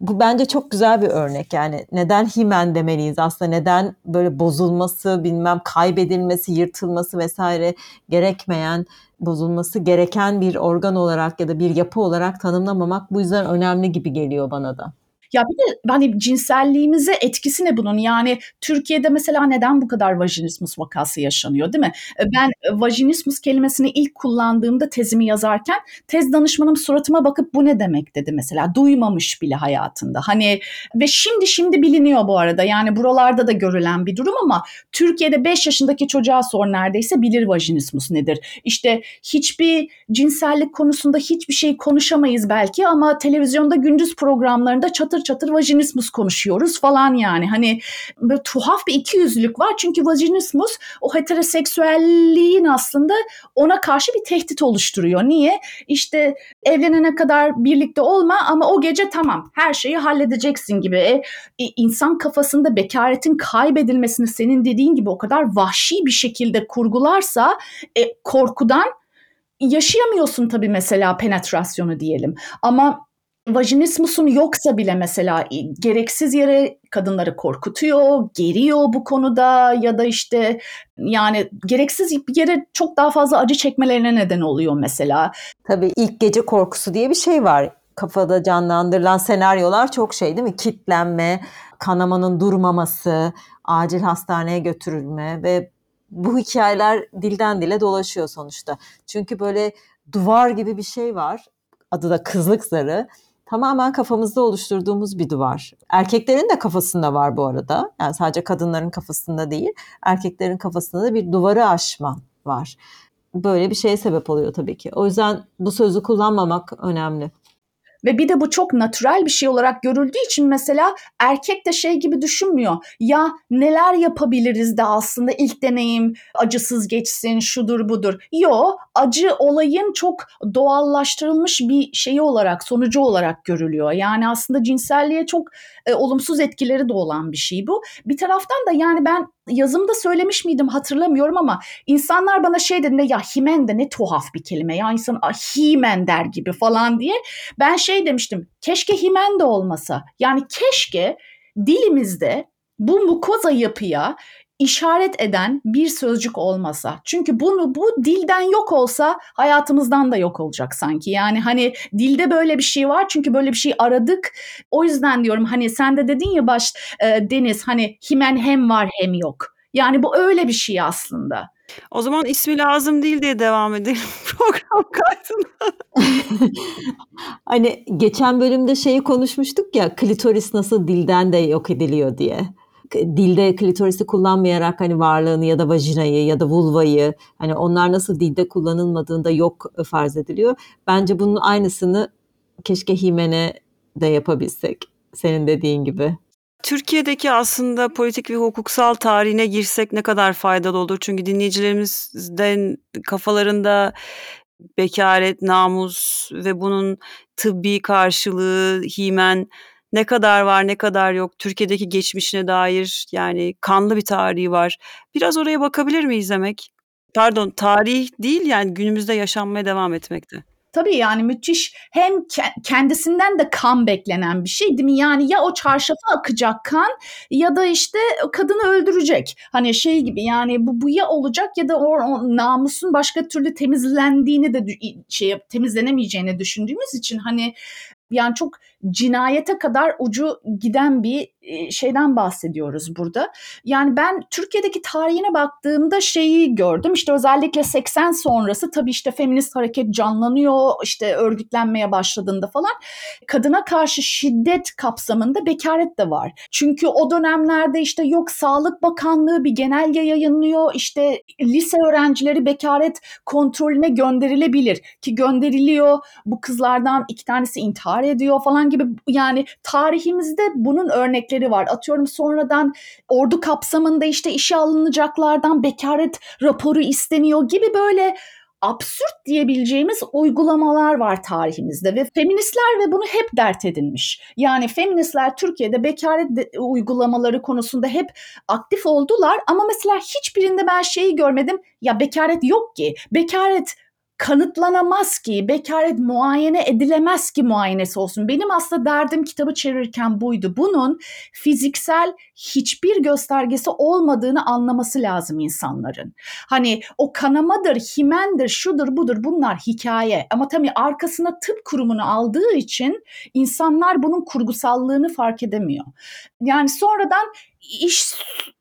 Bu bence çok güzel bir örnek yani neden himen demeliyiz aslında neden böyle bozulması bilmem kaybedilmesi yırtılması vesaire gerekmeyen bozulması gereken bir organ olarak ya da bir yapı olarak tanımlamamak bu yüzden önemli gibi geliyor bana da. Ya bir de hani cinselliğimize etkisi ne bunun? Yani Türkiye'de mesela neden bu kadar vajinismus vakası yaşanıyor değil mi? E, ben vajinismus kelimesini ilk kullandığımda tezimi yazarken tez danışmanım suratıma bakıp bu ne demek dedi mesela. Duymamış bile hayatında. Hani ve şimdi şimdi biliniyor bu arada. Yani buralarda da görülen bir durum ama Türkiye'de 5 yaşındaki çocuğa sor neredeyse bilir vajinismus nedir. İşte hiçbir cinsellik konusunda hiçbir şey konuşamayız belki ama televizyonda gündüz programlarında çatır çatır vajinismus konuşuyoruz falan yani. Hani böyle tuhaf bir ikiyüzlülük var. Çünkü vajinismus o heteroseksüelliğin aslında ona karşı bir tehdit oluşturuyor. Niye? İşte evlenene kadar birlikte olma ama o gece tamam her şeyi halledeceksin gibi. E, insan kafasında bekaretin kaybedilmesini senin dediğin gibi o kadar vahşi bir şekilde kurgularsa e, korkudan yaşayamıyorsun tabii mesela penetrasyonu diyelim. Ama vajinismusun yoksa bile mesela gereksiz yere kadınları korkutuyor, geriyor bu konuda ya da işte yani gereksiz yere çok daha fazla acı çekmelerine neden oluyor mesela. Tabii ilk gece korkusu diye bir şey var. Kafada canlandırılan senaryolar çok şey değil mi? Kitlenme, kanamanın durmaması, acil hastaneye götürülme ve bu hikayeler dilden dile dolaşıyor sonuçta. Çünkü böyle duvar gibi bir şey var. Adı da kızlık zarı tamamen kafamızda oluşturduğumuz bir duvar. Erkeklerin de kafasında var bu arada. Yani sadece kadınların kafasında değil, erkeklerin kafasında da bir duvarı aşma var. Böyle bir şeye sebep oluyor tabii ki. O yüzden bu sözü kullanmamak önemli. Ve bir de bu çok natürel bir şey olarak görüldüğü için mesela erkek de şey gibi düşünmüyor. Ya neler yapabiliriz de aslında ilk deneyim acısız geçsin, şudur budur. Yo, acı olayın çok doğallaştırılmış bir şeyi olarak, sonucu olarak görülüyor. Yani aslında cinselliğe çok e, olumsuz etkileri de olan bir şey bu. Bir taraftan da yani ben yazımda söylemiş miydim hatırlamıyorum ama insanlar bana şey dediğinde ya himen de ne tuhaf bir kelime ya insan himen der gibi falan diye. Ben şey demiştim keşke himen de olmasa. Yani keşke dilimizde bu mukoza yapıya işaret eden bir sözcük olmasa. Çünkü bunu bu dilden yok olsa hayatımızdan da yok olacak sanki. Yani hani dilde böyle bir şey var çünkü böyle bir şey aradık. O yüzden diyorum hani sen de dedin ya baş e, Deniz hani himen hem var hem yok. Yani bu öyle bir şey aslında. O zaman ismi lazım değil diye devam edelim program kaydına. hani geçen bölümde şeyi konuşmuştuk ya klitoris nasıl dilden de yok ediliyor diye dilde klitorisi kullanmayarak hani varlığını ya da vajinayı ya da vulvayı hani onlar nasıl dilde kullanılmadığında yok farz ediliyor. Bence bunun aynısını keşke himene de yapabilsek senin dediğin gibi. Türkiye'deki aslında politik ve hukuksal tarihine girsek ne kadar faydalı olur? Çünkü dinleyicilerimizden kafalarında bekaret, namus ve bunun tıbbi karşılığı, himen ne kadar var ne kadar yok Türkiye'deki geçmişine dair yani kanlı bir tarihi var. Biraz oraya bakabilir miyiz demek? Pardon tarih değil yani günümüzde yaşanmaya devam etmekte. Tabii yani müthiş hem kendisinden de kan beklenen bir şey değil mi? Yani ya o çarşafa akacak kan ya da işte kadını öldürecek. Hani şey gibi yani bu, bu ya olacak ya da o, o namusun başka türlü temizlendiğini de şey temizlenemeyeceğini düşündüğümüz için hani yani çok cinayete kadar ucu giden bir şeyden bahsediyoruz burada. Yani ben Türkiye'deki tarihine baktığımda şeyi gördüm. İşte özellikle 80 sonrası tabii işte feminist hareket canlanıyor. işte örgütlenmeye başladığında falan kadına karşı şiddet kapsamında bekaret de var. Çünkü o dönemlerde işte yok Sağlık Bakanlığı bir genelge yayınlıyor. İşte lise öğrencileri bekaret kontrolüne gönderilebilir ki gönderiliyor. Bu kızlardan iki tanesi intihar ediyor falan gibi yani tarihimizde bunun örnekleri var. Atıyorum sonradan ordu kapsamında işte işe alınacaklardan bekaret raporu isteniyor gibi böyle absürt diyebileceğimiz uygulamalar var tarihimizde ve feministler ve bunu hep dert edinmiş. Yani feministler Türkiye'de bekaret uygulamaları konusunda hep aktif oldular ama mesela hiçbirinde ben şeyi görmedim. Ya bekaret yok ki. Bekaret kanıtlanamaz ki, bekaret muayene edilemez ki muayenesi olsun. Benim aslında derdim kitabı çevirirken buydu. Bunun fiziksel hiçbir göstergesi olmadığını anlaması lazım insanların. Hani o kanamadır, himendir, şudur budur bunlar hikaye. Ama tabii arkasına tıp kurumunu aldığı için insanlar bunun kurgusallığını fark edemiyor. Yani sonradan iş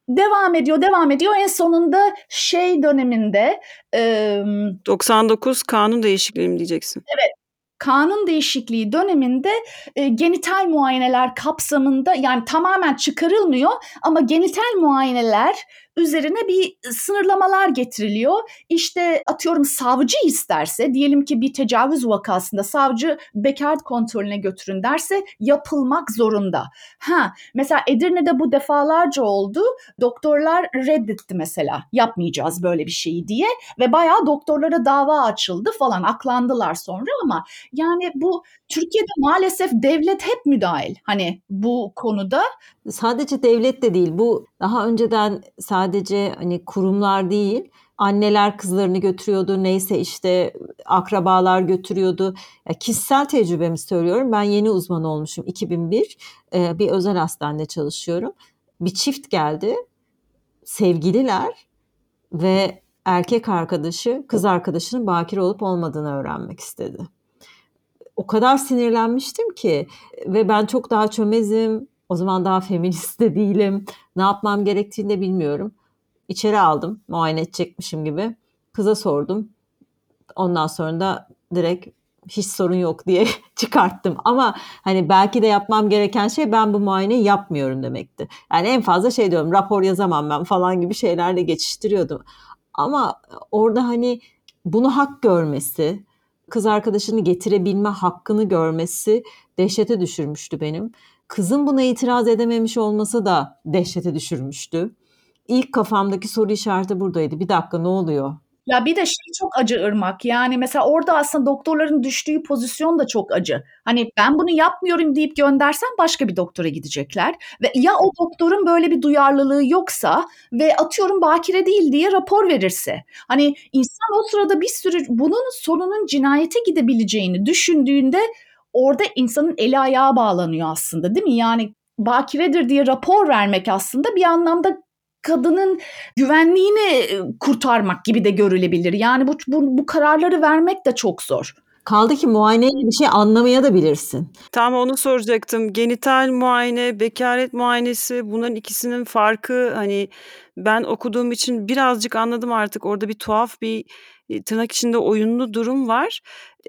devam ediyor, devam ediyor. En sonunda şey döneminde e, 99 kanun değişikliği mi diyeceksin? kanun değişikliği döneminde e, genital muayeneler kapsamında yani tamamen çıkarılmıyor ama genital muayeneler üzerine bir sınırlamalar getiriliyor. İşte atıyorum savcı isterse diyelim ki bir tecavüz vakasında savcı bekaret kontrolüne götürün derse yapılmak zorunda. Ha mesela Edirne'de bu defalarca oldu. Doktorlar reddetti mesela yapmayacağız böyle bir şeyi diye ve bayağı doktorlara dava açıldı falan aklandılar sonra ama yani bu Türkiye'de maalesef devlet hep müdahil hani bu konuda. Sadece devlet de değil. Bu daha önceden sadece hani kurumlar değil, anneler kızlarını götürüyordu. Neyse işte akrabalar götürüyordu. Ya kişisel tecrübemi söylüyorum. Ben yeni uzman olmuşum 2001. Ee, bir özel hastanede çalışıyorum. Bir çift geldi. Sevgililer ve erkek arkadaşı kız arkadaşının bakire olup olmadığını öğrenmek istedi. O kadar sinirlenmiştim ki ve ben çok daha çömezim. O zaman daha feminist de değilim. Ne yapmam gerektiğini de bilmiyorum. İçeri aldım muayene edecekmişim gibi. Kıza sordum. Ondan sonra da direkt hiç sorun yok diye çıkarttım. Ama hani belki de yapmam gereken şey ben bu muayeneyi yapmıyorum demekti. Yani en fazla şey diyorum rapor yazamam ben falan gibi şeylerle geçiştiriyordum. Ama orada hani bunu hak görmesi, kız arkadaşını getirebilme hakkını görmesi dehşete düşürmüştü benim. Kızın buna itiraz edememiş olması da dehşete düşürmüştü. İlk kafamdaki soru işareti buradaydı. Bir dakika ne oluyor? Ya bir de şey çok acı ırmak. Yani mesela orada aslında doktorların düştüğü pozisyon da çok acı. Hani ben bunu yapmıyorum deyip göndersen başka bir doktora gidecekler. Ve ya o doktorun böyle bir duyarlılığı yoksa ve atıyorum bakire değil diye rapor verirse. Hani insan o sırada bir sürü bunun sonunun cinayete gidebileceğini düşündüğünde orada insanın eli ayağı bağlanıyor aslında değil mi? Yani bakiredir diye rapor vermek aslında bir anlamda kadının güvenliğini kurtarmak gibi de görülebilir. Yani bu, bu, bu kararları vermek de çok zor. Kaldı ki muayeneyle bir şey anlamaya da bilirsin. Tam onu soracaktım. Genital muayene, bekaret muayenesi bunların ikisinin farkı hani ben okuduğum için birazcık anladım artık. Orada bir tuhaf bir tırnak içinde oyunlu durum var.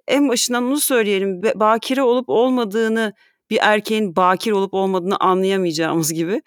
En başından onu söyleyelim. Bakire olup olmadığını bir erkeğin bakir olup olmadığını anlayamayacağımız gibi.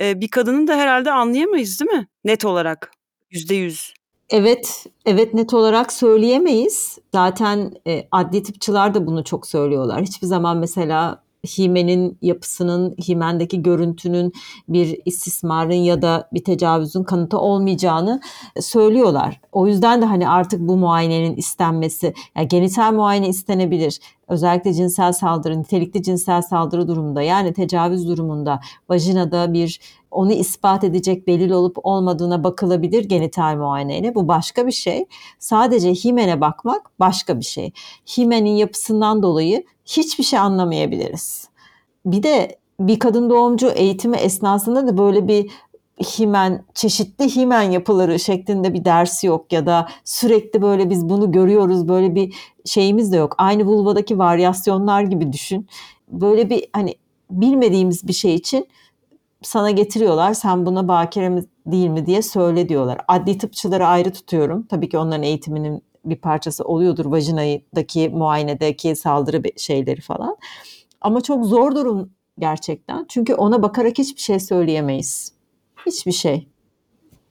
Ee, bir kadının da herhalde anlayamayız değil mi? Net olarak. Yüzde yüz. Evet, evet net olarak söyleyemeyiz. Zaten e, adli tıpçılar da bunu çok söylüyorlar. Hiçbir zaman mesela himenin yapısının, himendeki görüntünün bir istismarın ya da bir tecavüzün kanıtı olmayacağını söylüyorlar. O yüzden de hani artık bu muayenenin istenmesi, yani genital muayene istenebilir. Özellikle cinsel saldırı, nitelikli cinsel saldırı durumunda yani tecavüz durumunda vajinada bir onu ispat edecek delil olup olmadığına bakılabilir genital muayeneyle. Bu başka bir şey. Sadece himene bakmak başka bir şey. Himenin yapısından dolayı hiçbir şey anlamayabiliriz. Bir de bir kadın doğumcu eğitimi esnasında da böyle bir himen, çeşitli himen yapıları şeklinde bir dersi yok ya da sürekli böyle biz bunu görüyoruz böyle bir şeyimiz de yok. Aynı vulvadaki varyasyonlar gibi düşün. Böyle bir hani bilmediğimiz bir şey için sana getiriyorlar sen buna bakire mi değil mi diye söyle diyorlar. Adli tıpçıları ayrı tutuyorum. Tabii ki onların eğitiminin bir parçası oluyordur vajinadaki muayenedeki saldırı şeyleri falan. Ama çok zor durum gerçekten. Çünkü ona bakarak hiçbir şey söyleyemeyiz. Hiçbir şey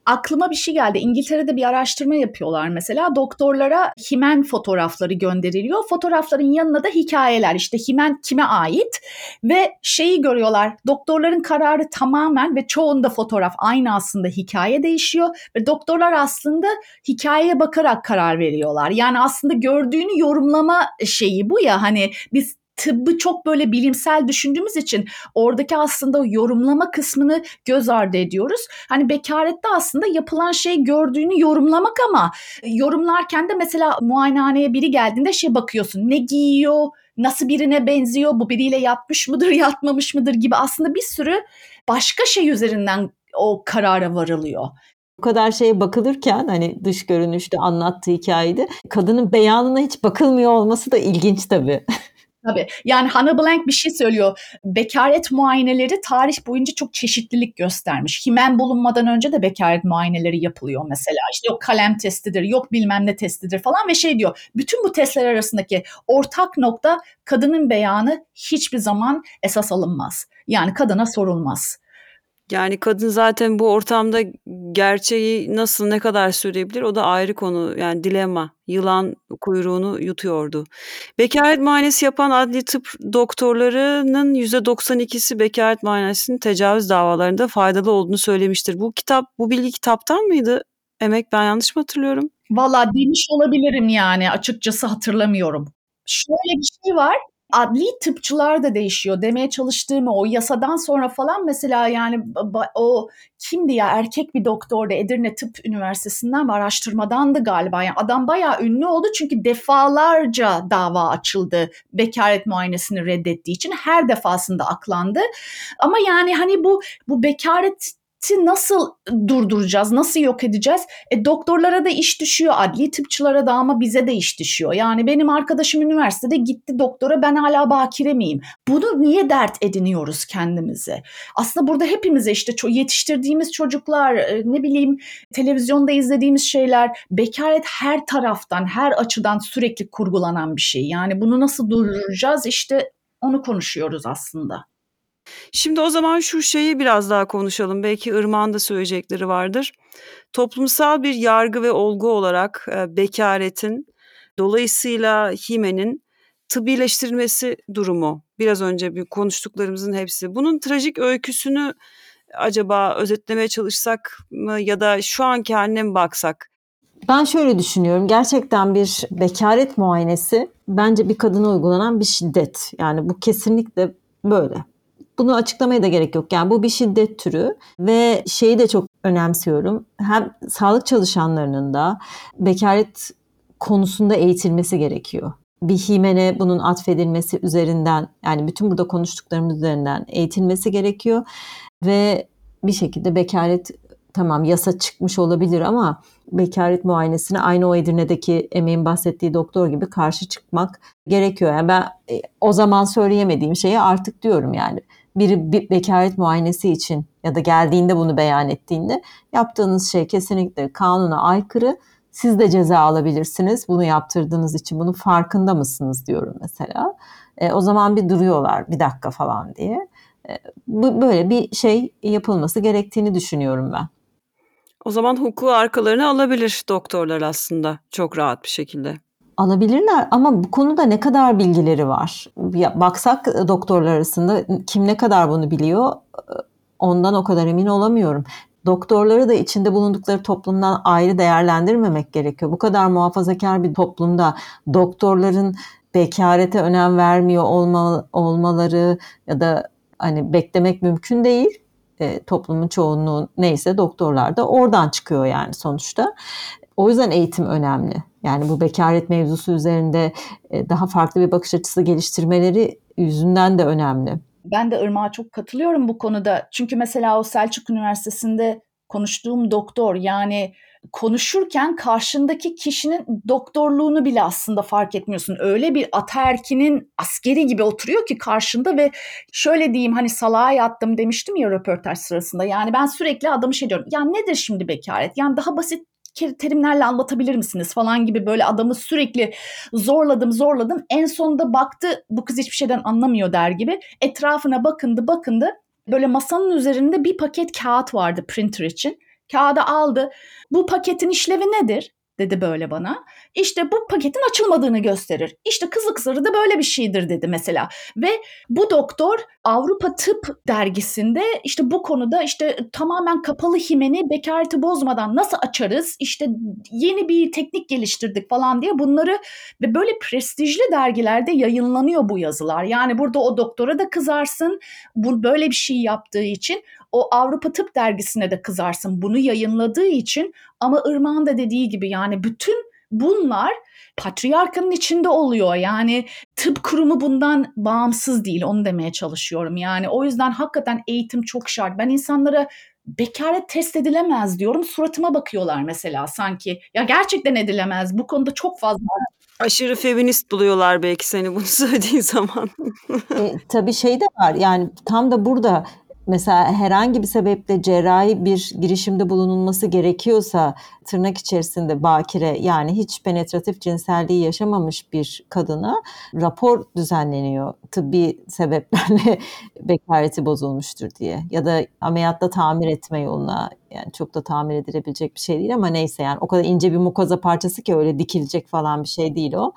aklıma bir şey geldi. İngiltere'de bir araştırma yapıyorlar mesela. Doktorlara himen fotoğrafları gönderiliyor. Fotoğrafların yanına da hikayeler. İşte himen kime ait ve şeyi görüyorlar. Doktorların kararı tamamen ve çoğunda fotoğraf aynı aslında hikaye değişiyor ve doktorlar aslında hikayeye bakarak karar veriyorlar. Yani aslında gördüğünü yorumlama şeyi bu ya hani biz tıbbı çok böyle bilimsel düşündüğümüz için oradaki aslında yorumlama kısmını göz ardı ediyoruz. Hani bekarette aslında yapılan şey gördüğünü yorumlamak ama yorumlarken de mesela muayenehaneye biri geldiğinde şey bakıyorsun ne giyiyor, nasıl birine benziyor, bu biriyle yatmış mıdır, yatmamış mıdır gibi aslında bir sürü başka şey üzerinden o karara varılıyor. Bu kadar şeye bakılırken hani dış görünüşte anlattığı hikayede kadının beyanına hiç bakılmıyor olması da ilginç tabii. Tabii. Yani Hannah Blank bir şey söylüyor. Bekaret muayeneleri tarih boyunca çok çeşitlilik göstermiş. Himen bulunmadan önce de bekaret muayeneleri yapılıyor mesela. İşte yok kalem testidir, yok bilmem ne testidir falan ve şey diyor. Bütün bu testler arasındaki ortak nokta kadının beyanı hiçbir zaman esas alınmaz. Yani kadına sorulmaz. Yani kadın zaten bu ortamda gerçeği nasıl ne kadar söyleyebilir o da ayrı konu. Yani dilema. Yılan kuyruğunu yutuyordu. Bekaret muayenesi yapan adli tıp doktorlarının %92'si bekaret muayenesinin tecavüz davalarında faydalı olduğunu söylemiştir. Bu kitap, bu bilgi kitaptan mıydı? Emek ben yanlış mı hatırlıyorum? Valla demiş olabilirim yani açıkçası hatırlamıyorum. Şöyle bir şey var adli tıpçılar da değişiyor. Demeye çalıştığımı o yasadan sonra falan mesela yani o kimdi ya erkek bir doktordu Edirne Tıp Üniversitesi'nden ve araştırmadandı galiba. Yani adam bayağı ünlü oldu çünkü defalarca dava açıldı bekaret muayenesini reddettiği için her defasında aklandı. Ama yani hani bu bu bekaret nasıl durduracağız, nasıl yok edeceğiz? E, doktorlara da iş düşüyor, adli tıpçılara da ama bize de iş düşüyor. Yani benim arkadaşım üniversitede gitti doktora ben hala bakire miyim? Bunu niye dert ediniyoruz kendimize? Aslında burada hepimize işte yetiştirdiğimiz çocuklar, e, ne bileyim televizyonda izlediğimiz şeyler, bekaret her taraftan, her açıdan sürekli kurgulanan bir şey. Yani bunu nasıl durduracağız? İşte onu konuşuyoruz aslında. Şimdi o zaman şu şeyi biraz daha konuşalım. Belki Irmak'ın da söyleyecekleri vardır. Toplumsal bir yargı ve olgu olarak e, bekaretin dolayısıyla himenin tıbbileştirilmesi durumu. Biraz önce bir konuştuklarımızın hepsi. Bunun trajik öyküsünü acaba özetlemeye çalışsak mı ya da şu anki haline mi baksak? Ben şöyle düşünüyorum. Gerçekten bir bekaret muayenesi bence bir kadına uygulanan bir şiddet. Yani bu kesinlikle böyle bunu açıklamaya da gerek yok. Yani bu bir şiddet türü ve şeyi de çok önemsiyorum. Hem sağlık çalışanlarının da bekaret konusunda eğitilmesi gerekiyor. Bir himene bunun atfedilmesi üzerinden yani bütün burada konuştuklarımız üzerinden eğitilmesi gerekiyor ve bir şekilde bekaret tamam yasa çıkmış olabilir ama bekaret muayenesine aynı o Edirne'deki emeğin bahsettiği doktor gibi karşı çıkmak gerekiyor. Yani ben e, o zaman söyleyemediğim şeyi artık diyorum yani biri bir bekaret muayenesi için ya da geldiğinde bunu beyan ettiğinde yaptığınız şey kesinlikle kanuna aykırı. Siz de ceza alabilirsiniz bunu yaptırdığınız için. Bunun farkında mısınız diyorum mesela. E, o zaman bir duruyorlar bir dakika falan diye. E, bu böyle bir şey yapılması gerektiğini düşünüyorum ben. O zaman hukuku arkalarını alabilir doktorlar aslında çok rahat bir şekilde alabilirler ama bu konuda ne kadar bilgileri var? Ya, baksak doktorlar arasında kim ne kadar bunu biliyor ondan o kadar emin olamıyorum. Doktorları da içinde bulundukları toplumdan ayrı değerlendirmemek gerekiyor. Bu kadar muhafazakar bir toplumda doktorların bekarete önem vermiyor olma, olmaları ya da hani beklemek mümkün değil. E, toplumun çoğunluğu neyse doktorlar da oradan çıkıyor yani sonuçta. O yüzden eğitim önemli. Yani bu bekaret mevzusu üzerinde e, daha farklı bir bakış açısı geliştirmeleri yüzünden de önemli. Ben de Irmak'a çok katılıyorum bu konuda. Çünkü mesela o Selçuk Üniversitesi'nde konuştuğum doktor yani konuşurken karşındaki kişinin doktorluğunu bile aslında fark etmiyorsun. Öyle bir ataerkinin askeri gibi oturuyor ki karşında ve şöyle diyeyim hani salağa yattım demiştim ya röportaj sırasında. Yani ben sürekli adamı şey diyorum. Ya nedir şimdi bekaret? Yani daha basit terimlerle anlatabilir misiniz falan gibi böyle adamı sürekli zorladım zorladım. En sonunda baktı bu kız hiçbir şeyden anlamıyor der gibi. Etrafına bakındı bakındı. Böyle masanın üzerinde bir paket kağıt vardı printer için. Kağıdı aldı. Bu paketin işlevi nedir? Dedi böyle bana. İşte bu paketin açılmadığını gösterir. İşte kızlık zarı da böyle bir şeydir dedi mesela. Ve bu doktor Avrupa Tıp dergisinde işte bu konuda işte tamamen kapalı himeni bekareti bozmadan nasıl açarız? İşte yeni bir teknik geliştirdik falan diye bunları ve böyle prestijli dergilerde yayınlanıyor bu yazılar. Yani burada o doktora da kızarsın bu böyle bir şey yaptığı için o Avrupa Tıp dergisine de kızarsın bunu yayınladığı için ama Irmak'ın da dediği gibi yani bütün bunlar patriarkanın içinde oluyor. Yani tıp kurumu bundan bağımsız değil onu demeye çalışıyorum. Yani o yüzden hakikaten eğitim çok şart. Ben insanlara bekaret test edilemez diyorum. Suratıma bakıyorlar mesela sanki. Ya gerçekten edilemez. Bu konuda çok fazla Aşırı feminist buluyorlar belki seni bunu söylediğin zaman. E, tabii şey de var yani tam da burada mesela herhangi bir sebeple cerrahi bir girişimde bulunulması gerekiyorsa tırnak içerisinde bakire yani hiç penetratif cinselliği yaşamamış bir kadına rapor düzenleniyor. Tıbbi sebeplerle bekareti bozulmuştur diye. Ya da ameliyatta tamir etme yoluna yani çok da tamir edilebilecek bir şey değil ama neyse yani o kadar ince bir mukoza parçası ki öyle dikilecek falan bir şey değil o.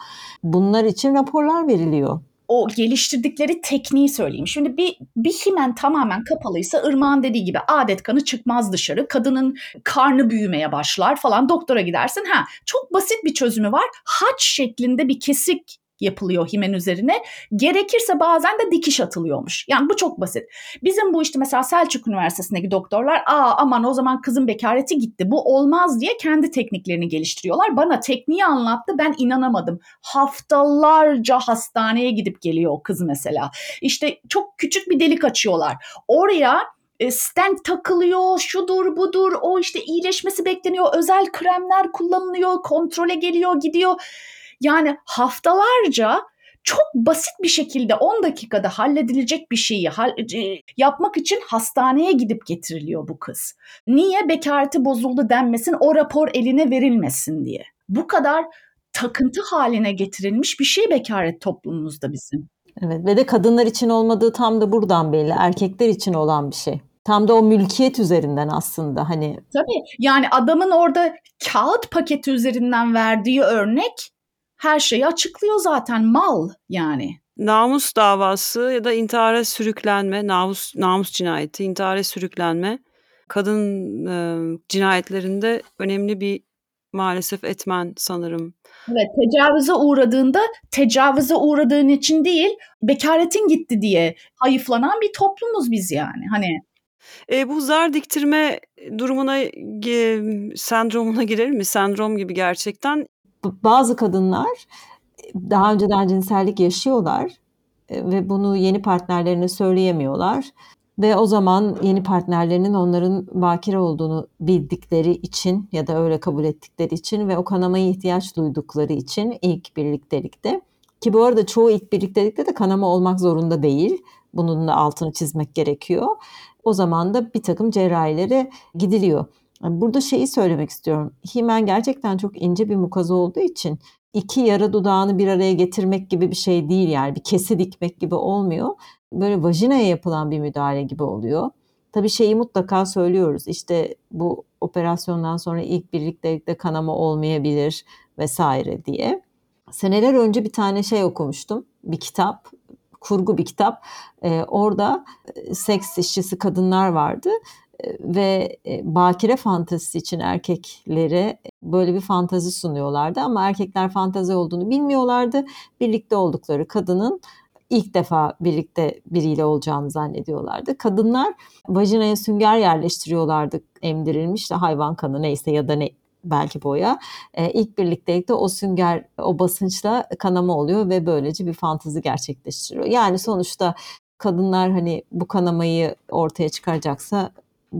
Bunlar için raporlar veriliyor o geliştirdikleri tekniği söyleyeyim. Şimdi bir, bir himen tamamen kapalıysa ırmağın dediği gibi adet kanı çıkmaz dışarı. Kadının karnı büyümeye başlar falan doktora gidersin. Ha çok basit bir çözümü var. Haç şeklinde bir kesik yapılıyor himen üzerine. Gerekirse bazen de dikiş atılıyormuş. Yani bu çok basit. Bizim bu işte mesela Selçuk Üniversitesi'ndeki doktorlar aa aman o zaman kızın bekareti gitti bu olmaz diye kendi tekniklerini geliştiriyorlar. Bana tekniği anlattı ben inanamadım. Haftalarca hastaneye gidip geliyor o kız mesela. İşte çok küçük bir delik açıyorlar. Oraya e, stent takılıyor, şudur budur, o işte iyileşmesi bekleniyor, özel kremler kullanılıyor, kontrole geliyor, gidiyor yani haftalarca çok basit bir şekilde 10 dakikada halledilecek bir şeyi e, yapmak için hastaneye gidip getiriliyor bu kız. Niye bekareti bozuldu denmesin, o rapor eline verilmesin diye. Bu kadar takıntı haline getirilmiş bir şey bekaret toplumumuzda bizim. Evet ve de kadınlar için olmadığı tam da buradan belli. Erkekler için olan bir şey. Tam da o mülkiyet üzerinden aslında hani. Tabii yani adamın orada kağıt paketi üzerinden verdiği örnek her şeyi açıklıyor zaten mal yani. Namus davası ya da intihara sürüklenme, namus, namus cinayeti, intihara sürüklenme kadın e, cinayetlerinde önemli bir maalesef etmen sanırım. Evet tecavüze uğradığında tecavüze uğradığın için değil bekaretin gitti diye hayıflanan bir toplumuz biz yani. Hani e, bu zar diktirme durumuna e, sendromuna girer mi? Sendrom gibi gerçekten bazı kadınlar daha önceden cinsellik yaşıyorlar e, ve bunu yeni partnerlerine söyleyemiyorlar. Ve o zaman yeni partnerlerinin onların bakire olduğunu bildikleri için ya da öyle kabul ettikleri için ve o kanamaya ihtiyaç duydukları için ilk birliktelikte ki bu arada çoğu ilk birliktelikte de kanama olmak zorunda değil. Bunun da altını çizmek gerekiyor. O zaman da bir takım cerrahilere gidiliyor. Burada şeyi söylemek istiyorum. Himen gerçekten çok ince bir mukaza olduğu için iki yara dudağını bir araya getirmek gibi bir şey değil yani bir kesi dikmek gibi olmuyor. Böyle vajinaya yapılan bir müdahale gibi oluyor. Tabii şeyi mutlaka söylüyoruz. İşte bu operasyondan sonra ilk birliktelikte kanama olmayabilir vesaire diye. Seneler önce bir tane şey okumuştum. Bir kitap, kurgu bir kitap. Ee, orada seks işçisi kadınlar vardı ve e, bakire fantazisi için erkeklere böyle bir fantazi sunuyorlardı ama erkekler fantazi olduğunu bilmiyorlardı. Birlikte oldukları kadının ilk defa birlikte biriyle olacağını zannediyorlardı. Kadınlar vajinaya sünger yerleştiriyorlardı emdirilmiş de hayvan kanı neyse ya da ne belki boya. E, ilk birliktelikte o sünger o basınçla kanama oluyor ve böylece bir fantazi gerçekleştiriyor. Yani sonuçta kadınlar hani bu kanamayı ortaya çıkaracaksa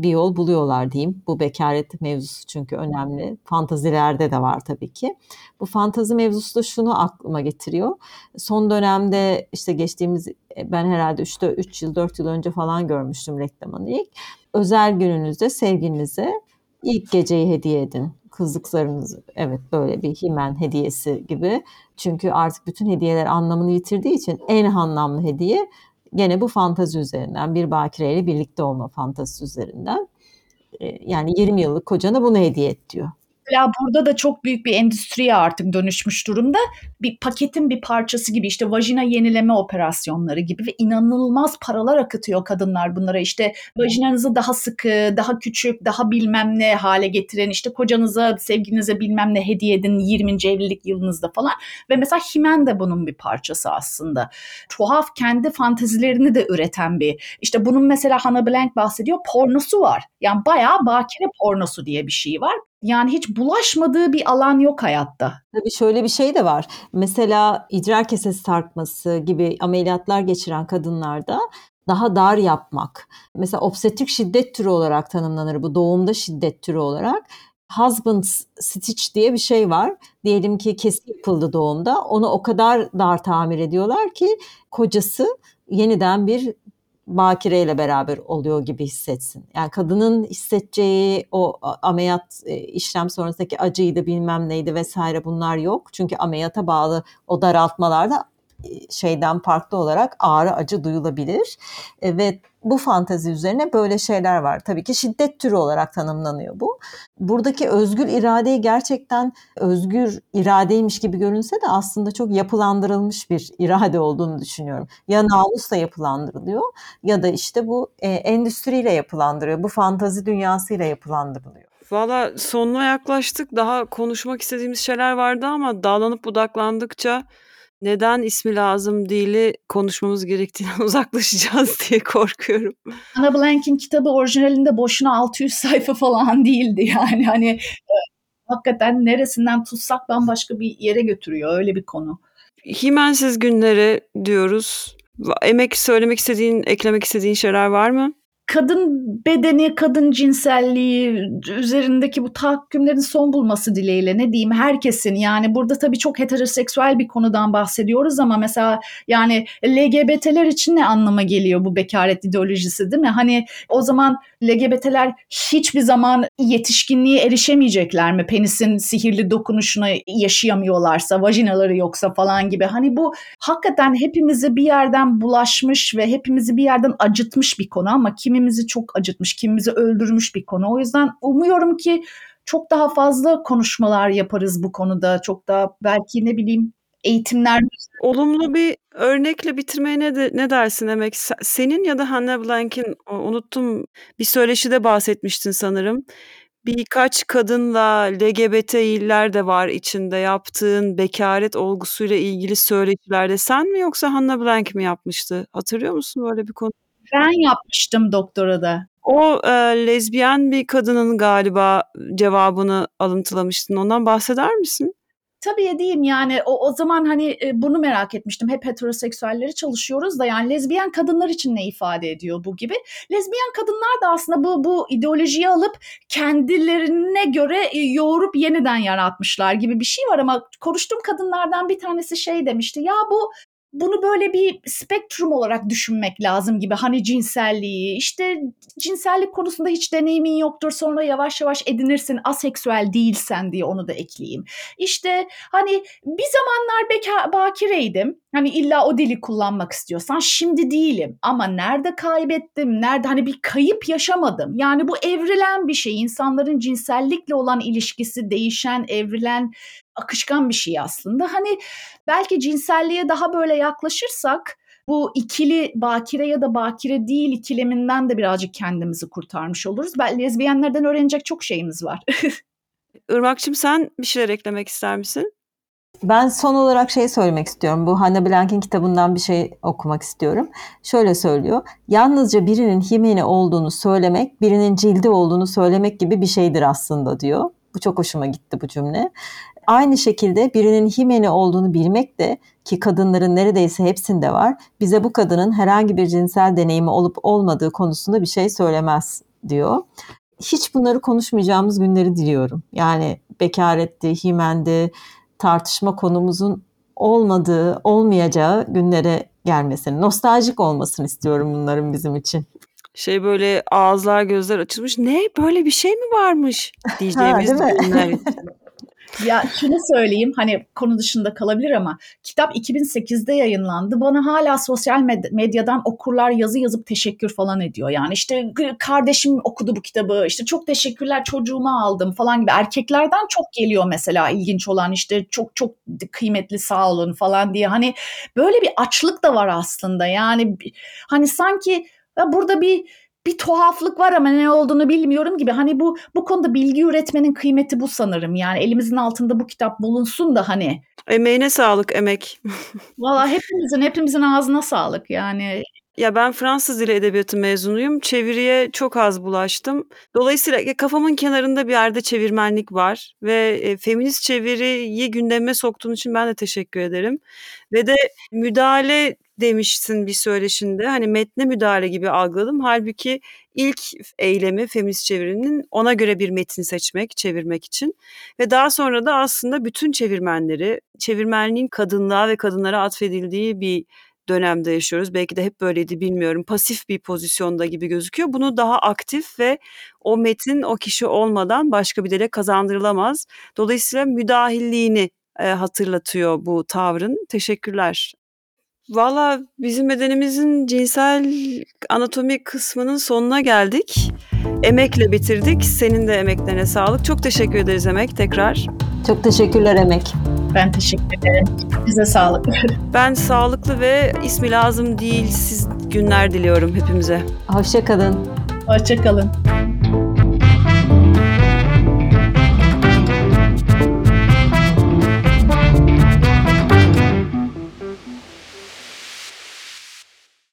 bir yol buluyorlar diyeyim. Bu bekaret mevzusu çünkü önemli. Fantazilerde de var tabii ki. Bu fantazi mevzusu da şunu aklıma getiriyor. Son dönemde işte geçtiğimiz ben herhalde 3, 3 yıl 4 yıl önce falan görmüştüm reklamını ilk. Özel gününüzde sevgilinize ilk geceyi hediye edin. Kızlıklarınız evet böyle bir himen hediyesi gibi. Çünkü artık bütün hediyeler anlamını yitirdiği için en anlamlı hediye Gene bu fantazi üzerinden bir bakireyle birlikte olma fantazisi üzerinden. Yani 20 yıllık kocana bunu hediye et diyor. Mesela burada da çok büyük bir endüstriye artık dönüşmüş durumda. Bir paketin bir parçası gibi işte vajina yenileme operasyonları gibi ve inanılmaz paralar akıtıyor kadınlar bunlara. İşte vajinanızı daha sıkı, daha küçük, daha bilmem ne hale getirin. İşte kocanıza, sevginize bilmem ne hediye edin 20. evlilik yılınızda falan. Ve mesela Himen de bunun bir parçası aslında. Tuhaf kendi fantezilerini de üreten bir. İşte bunun mesela Hannah Blank bahsediyor pornosu var. Yani bayağı bakire pornosu diye bir şey var. Yani hiç bulaşmadığı bir alan yok hayatta. Tabii şöyle bir şey de var. Mesela idrar kesesi sarkması gibi ameliyatlar geçiren kadınlarda daha dar yapmak. Mesela obstetrik şiddet türü olarak tanımlanır bu doğumda şiddet türü olarak. Husband stitch diye bir şey var. Diyelim ki kesi yapıldı doğumda. Onu o kadar dar tamir ediyorlar ki kocası yeniden bir bakireyle beraber oluyor gibi hissetsin. Yani kadının hissedeceği o ameliyat e, işlem sonrasındaki acıydı bilmem neydi vesaire bunlar yok. Çünkü ameliyata bağlı o daraltmalarda şeyden farklı olarak ağrı acı duyulabilir. E, ve bu fantezi üzerine böyle şeyler var. Tabii ki şiddet türü olarak tanımlanıyor bu. Buradaki özgür iradeyi gerçekten özgür iradeymiş gibi görünse de aslında çok yapılandırılmış bir irade olduğunu düşünüyorum. Ya namusla yapılandırılıyor ya da işte bu e, endüstriyle yapılandırıyor. Bu fantazi dünyasıyla yapılandırılıyor. Valla sonuna yaklaştık. Daha konuşmak istediğimiz şeyler vardı ama dağlanıp budaklandıkça neden ismi lazım değili konuşmamız gerektiğinden uzaklaşacağız diye korkuyorum. Anna Blank'in kitabı orijinalinde boşuna 600 sayfa falan değildi yani. Hani e, hakikaten neresinden tutsak bambaşka bir yere götürüyor öyle bir konu. Himensiz günleri diyoruz. Emek söylemek istediğin, eklemek istediğin şeyler var mı? Kadın bedeni, kadın cinselliği üzerindeki bu tahakkümlerin son bulması dileğiyle ne diyeyim herkesin yani burada tabii çok heteroseksüel bir konudan bahsediyoruz ama mesela yani LGBT'ler için ne anlama geliyor bu bekaret ideolojisi değil mi? Hani o zaman LGBT'ler hiçbir zaman yetişkinliğe erişemeyecekler mi? Penisin sihirli dokunuşunu yaşayamıyorlarsa, vajinaları yoksa falan gibi. Hani bu hakikaten hepimizi bir yerden bulaşmış ve hepimizi bir yerden acıtmış bir konu ama kimimizi çok acıtmış, kimimizi öldürmüş bir konu. O yüzden umuyorum ki çok daha fazla konuşmalar yaparız bu konuda. Çok daha belki ne bileyim eğitimler. Olumlu bir örnekle bitirmeye ne, de, ne dersin Emek? Senin ya da Hannah Blank'in unuttum bir söyleşide bahsetmiştin sanırım. Birkaç kadınla LGBT'liler de var içinde yaptığın bekaret olgusuyla ilgili söyleşilerde sen mi yoksa Hannah Blank mi yapmıştı? Hatırlıyor musun böyle bir konu? Ben yapmıştım doktorada. O e, lezbiyen bir kadının galiba cevabını alıntılamıştın. Ondan bahseder misin? Tabii edeyim yani o, o zaman hani e, bunu merak etmiştim. Hep heteroseksüelleri çalışıyoruz da yani lezbiyen kadınlar için ne ifade ediyor bu gibi. Lezbiyen kadınlar da aslında bu bu ideolojiyi alıp kendilerine göre e, yoğurup yeniden yaratmışlar gibi bir şey var ama konuştuğum kadınlardan bir tanesi şey demişti. Ya bu bunu böyle bir spektrum olarak düşünmek lazım gibi. Hani cinselliği, işte cinsellik konusunda hiç deneyimin yoktur sonra yavaş yavaş edinirsin aseksüel değilsen diye onu da ekleyeyim. İşte hani bir zamanlar beka, bakireydim. Hani illa o dili kullanmak istiyorsan şimdi değilim ama nerede kaybettim? Nerede hani bir kayıp yaşamadım. Yani bu evrilen bir şey. İnsanların cinsellikle olan ilişkisi değişen, evrilen akışkan bir şey aslında. Hani belki cinselliğe daha böyle yaklaşırsak bu ikili bakire ya da bakire değil ikileminden de birazcık kendimizi kurtarmış oluruz. Ben lezbiyenlerden öğrenecek çok şeyimiz var. Irmak'cığım sen bir şeyler eklemek ister misin? Ben son olarak şey söylemek istiyorum. Bu Hannah Blank'in kitabından bir şey okumak istiyorum. Şöyle söylüyor. Yalnızca birinin himeni olduğunu söylemek, birinin cildi olduğunu söylemek gibi bir şeydir aslında diyor. Bu çok hoşuma gitti bu cümle. Aynı şekilde birinin himeni olduğunu bilmek de ki kadınların neredeyse hepsinde var. Bize bu kadının herhangi bir cinsel deneyimi olup olmadığı konusunda bir şey söylemez diyor. Hiç bunları konuşmayacağımız günleri diliyorum. Yani bekaretti, himendi, tartışma konumuzun olmadığı, olmayacağı günlere gelmesini, nostaljik olmasını istiyorum bunların bizim için. Şey böyle ağızlar gözler açılmış. Ne böyle bir şey mi varmış diyeceğimiz ha, günler. Ya şunu söyleyeyim hani konu dışında kalabilir ama kitap 2008'de yayınlandı. Bana hala sosyal med- medyadan okurlar yazı yazıp teşekkür falan ediyor. Yani işte kardeşim okudu bu kitabı işte çok teşekkürler çocuğuma aldım falan gibi erkeklerden çok geliyor mesela ilginç olan işte çok çok kıymetli sağ olun falan diye. Hani böyle bir açlık da var aslında yani hani sanki burada bir bir tuhaflık var ama ne olduğunu bilmiyorum gibi. Hani bu bu konuda bilgi üretmenin kıymeti bu sanırım. Yani elimizin altında bu kitap bulunsun da hani. Emeğine sağlık emek. Valla hepimizin hepimizin ağzına sağlık yani. Ya ben Fransız dili edebiyatı mezunuyum. Çeviriye çok az bulaştım. Dolayısıyla kafamın kenarında bir yerde çevirmenlik var ve e, feminist çeviriyi gündeme soktuğun için ben de teşekkür ederim. Ve de müdahale demişsin bir söyleşinde. Hani metne müdahale gibi algıladım. Halbuki ilk eylemi feminist çevirinin ona göre bir metin seçmek, çevirmek için. Ve daha sonra da aslında bütün çevirmenleri, çevirmenliğin kadınlığa ve kadınlara atfedildiği bir dönemde yaşıyoruz. Belki de hep böyleydi bilmiyorum. Pasif bir pozisyonda gibi gözüküyor. Bunu daha aktif ve o metin o kişi olmadan başka bir dile kazandırılamaz. Dolayısıyla müdahilliğini e, hatırlatıyor bu tavrın. Teşekkürler. Valla bizim bedenimizin cinsel anatomi kısmının sonuna geldik. Emekle bitirdik. Senin de emeklerine sağlık. Çok teşekkür ederiz Emek tekrar. Çok teşekkürler Emek. Ben teşekkür ederim. Bize sağlık. Ben sağlıklı ve ismi lazım değil siz günler diliyorum hepimize. Hoşçakalın. Hoşçakalın.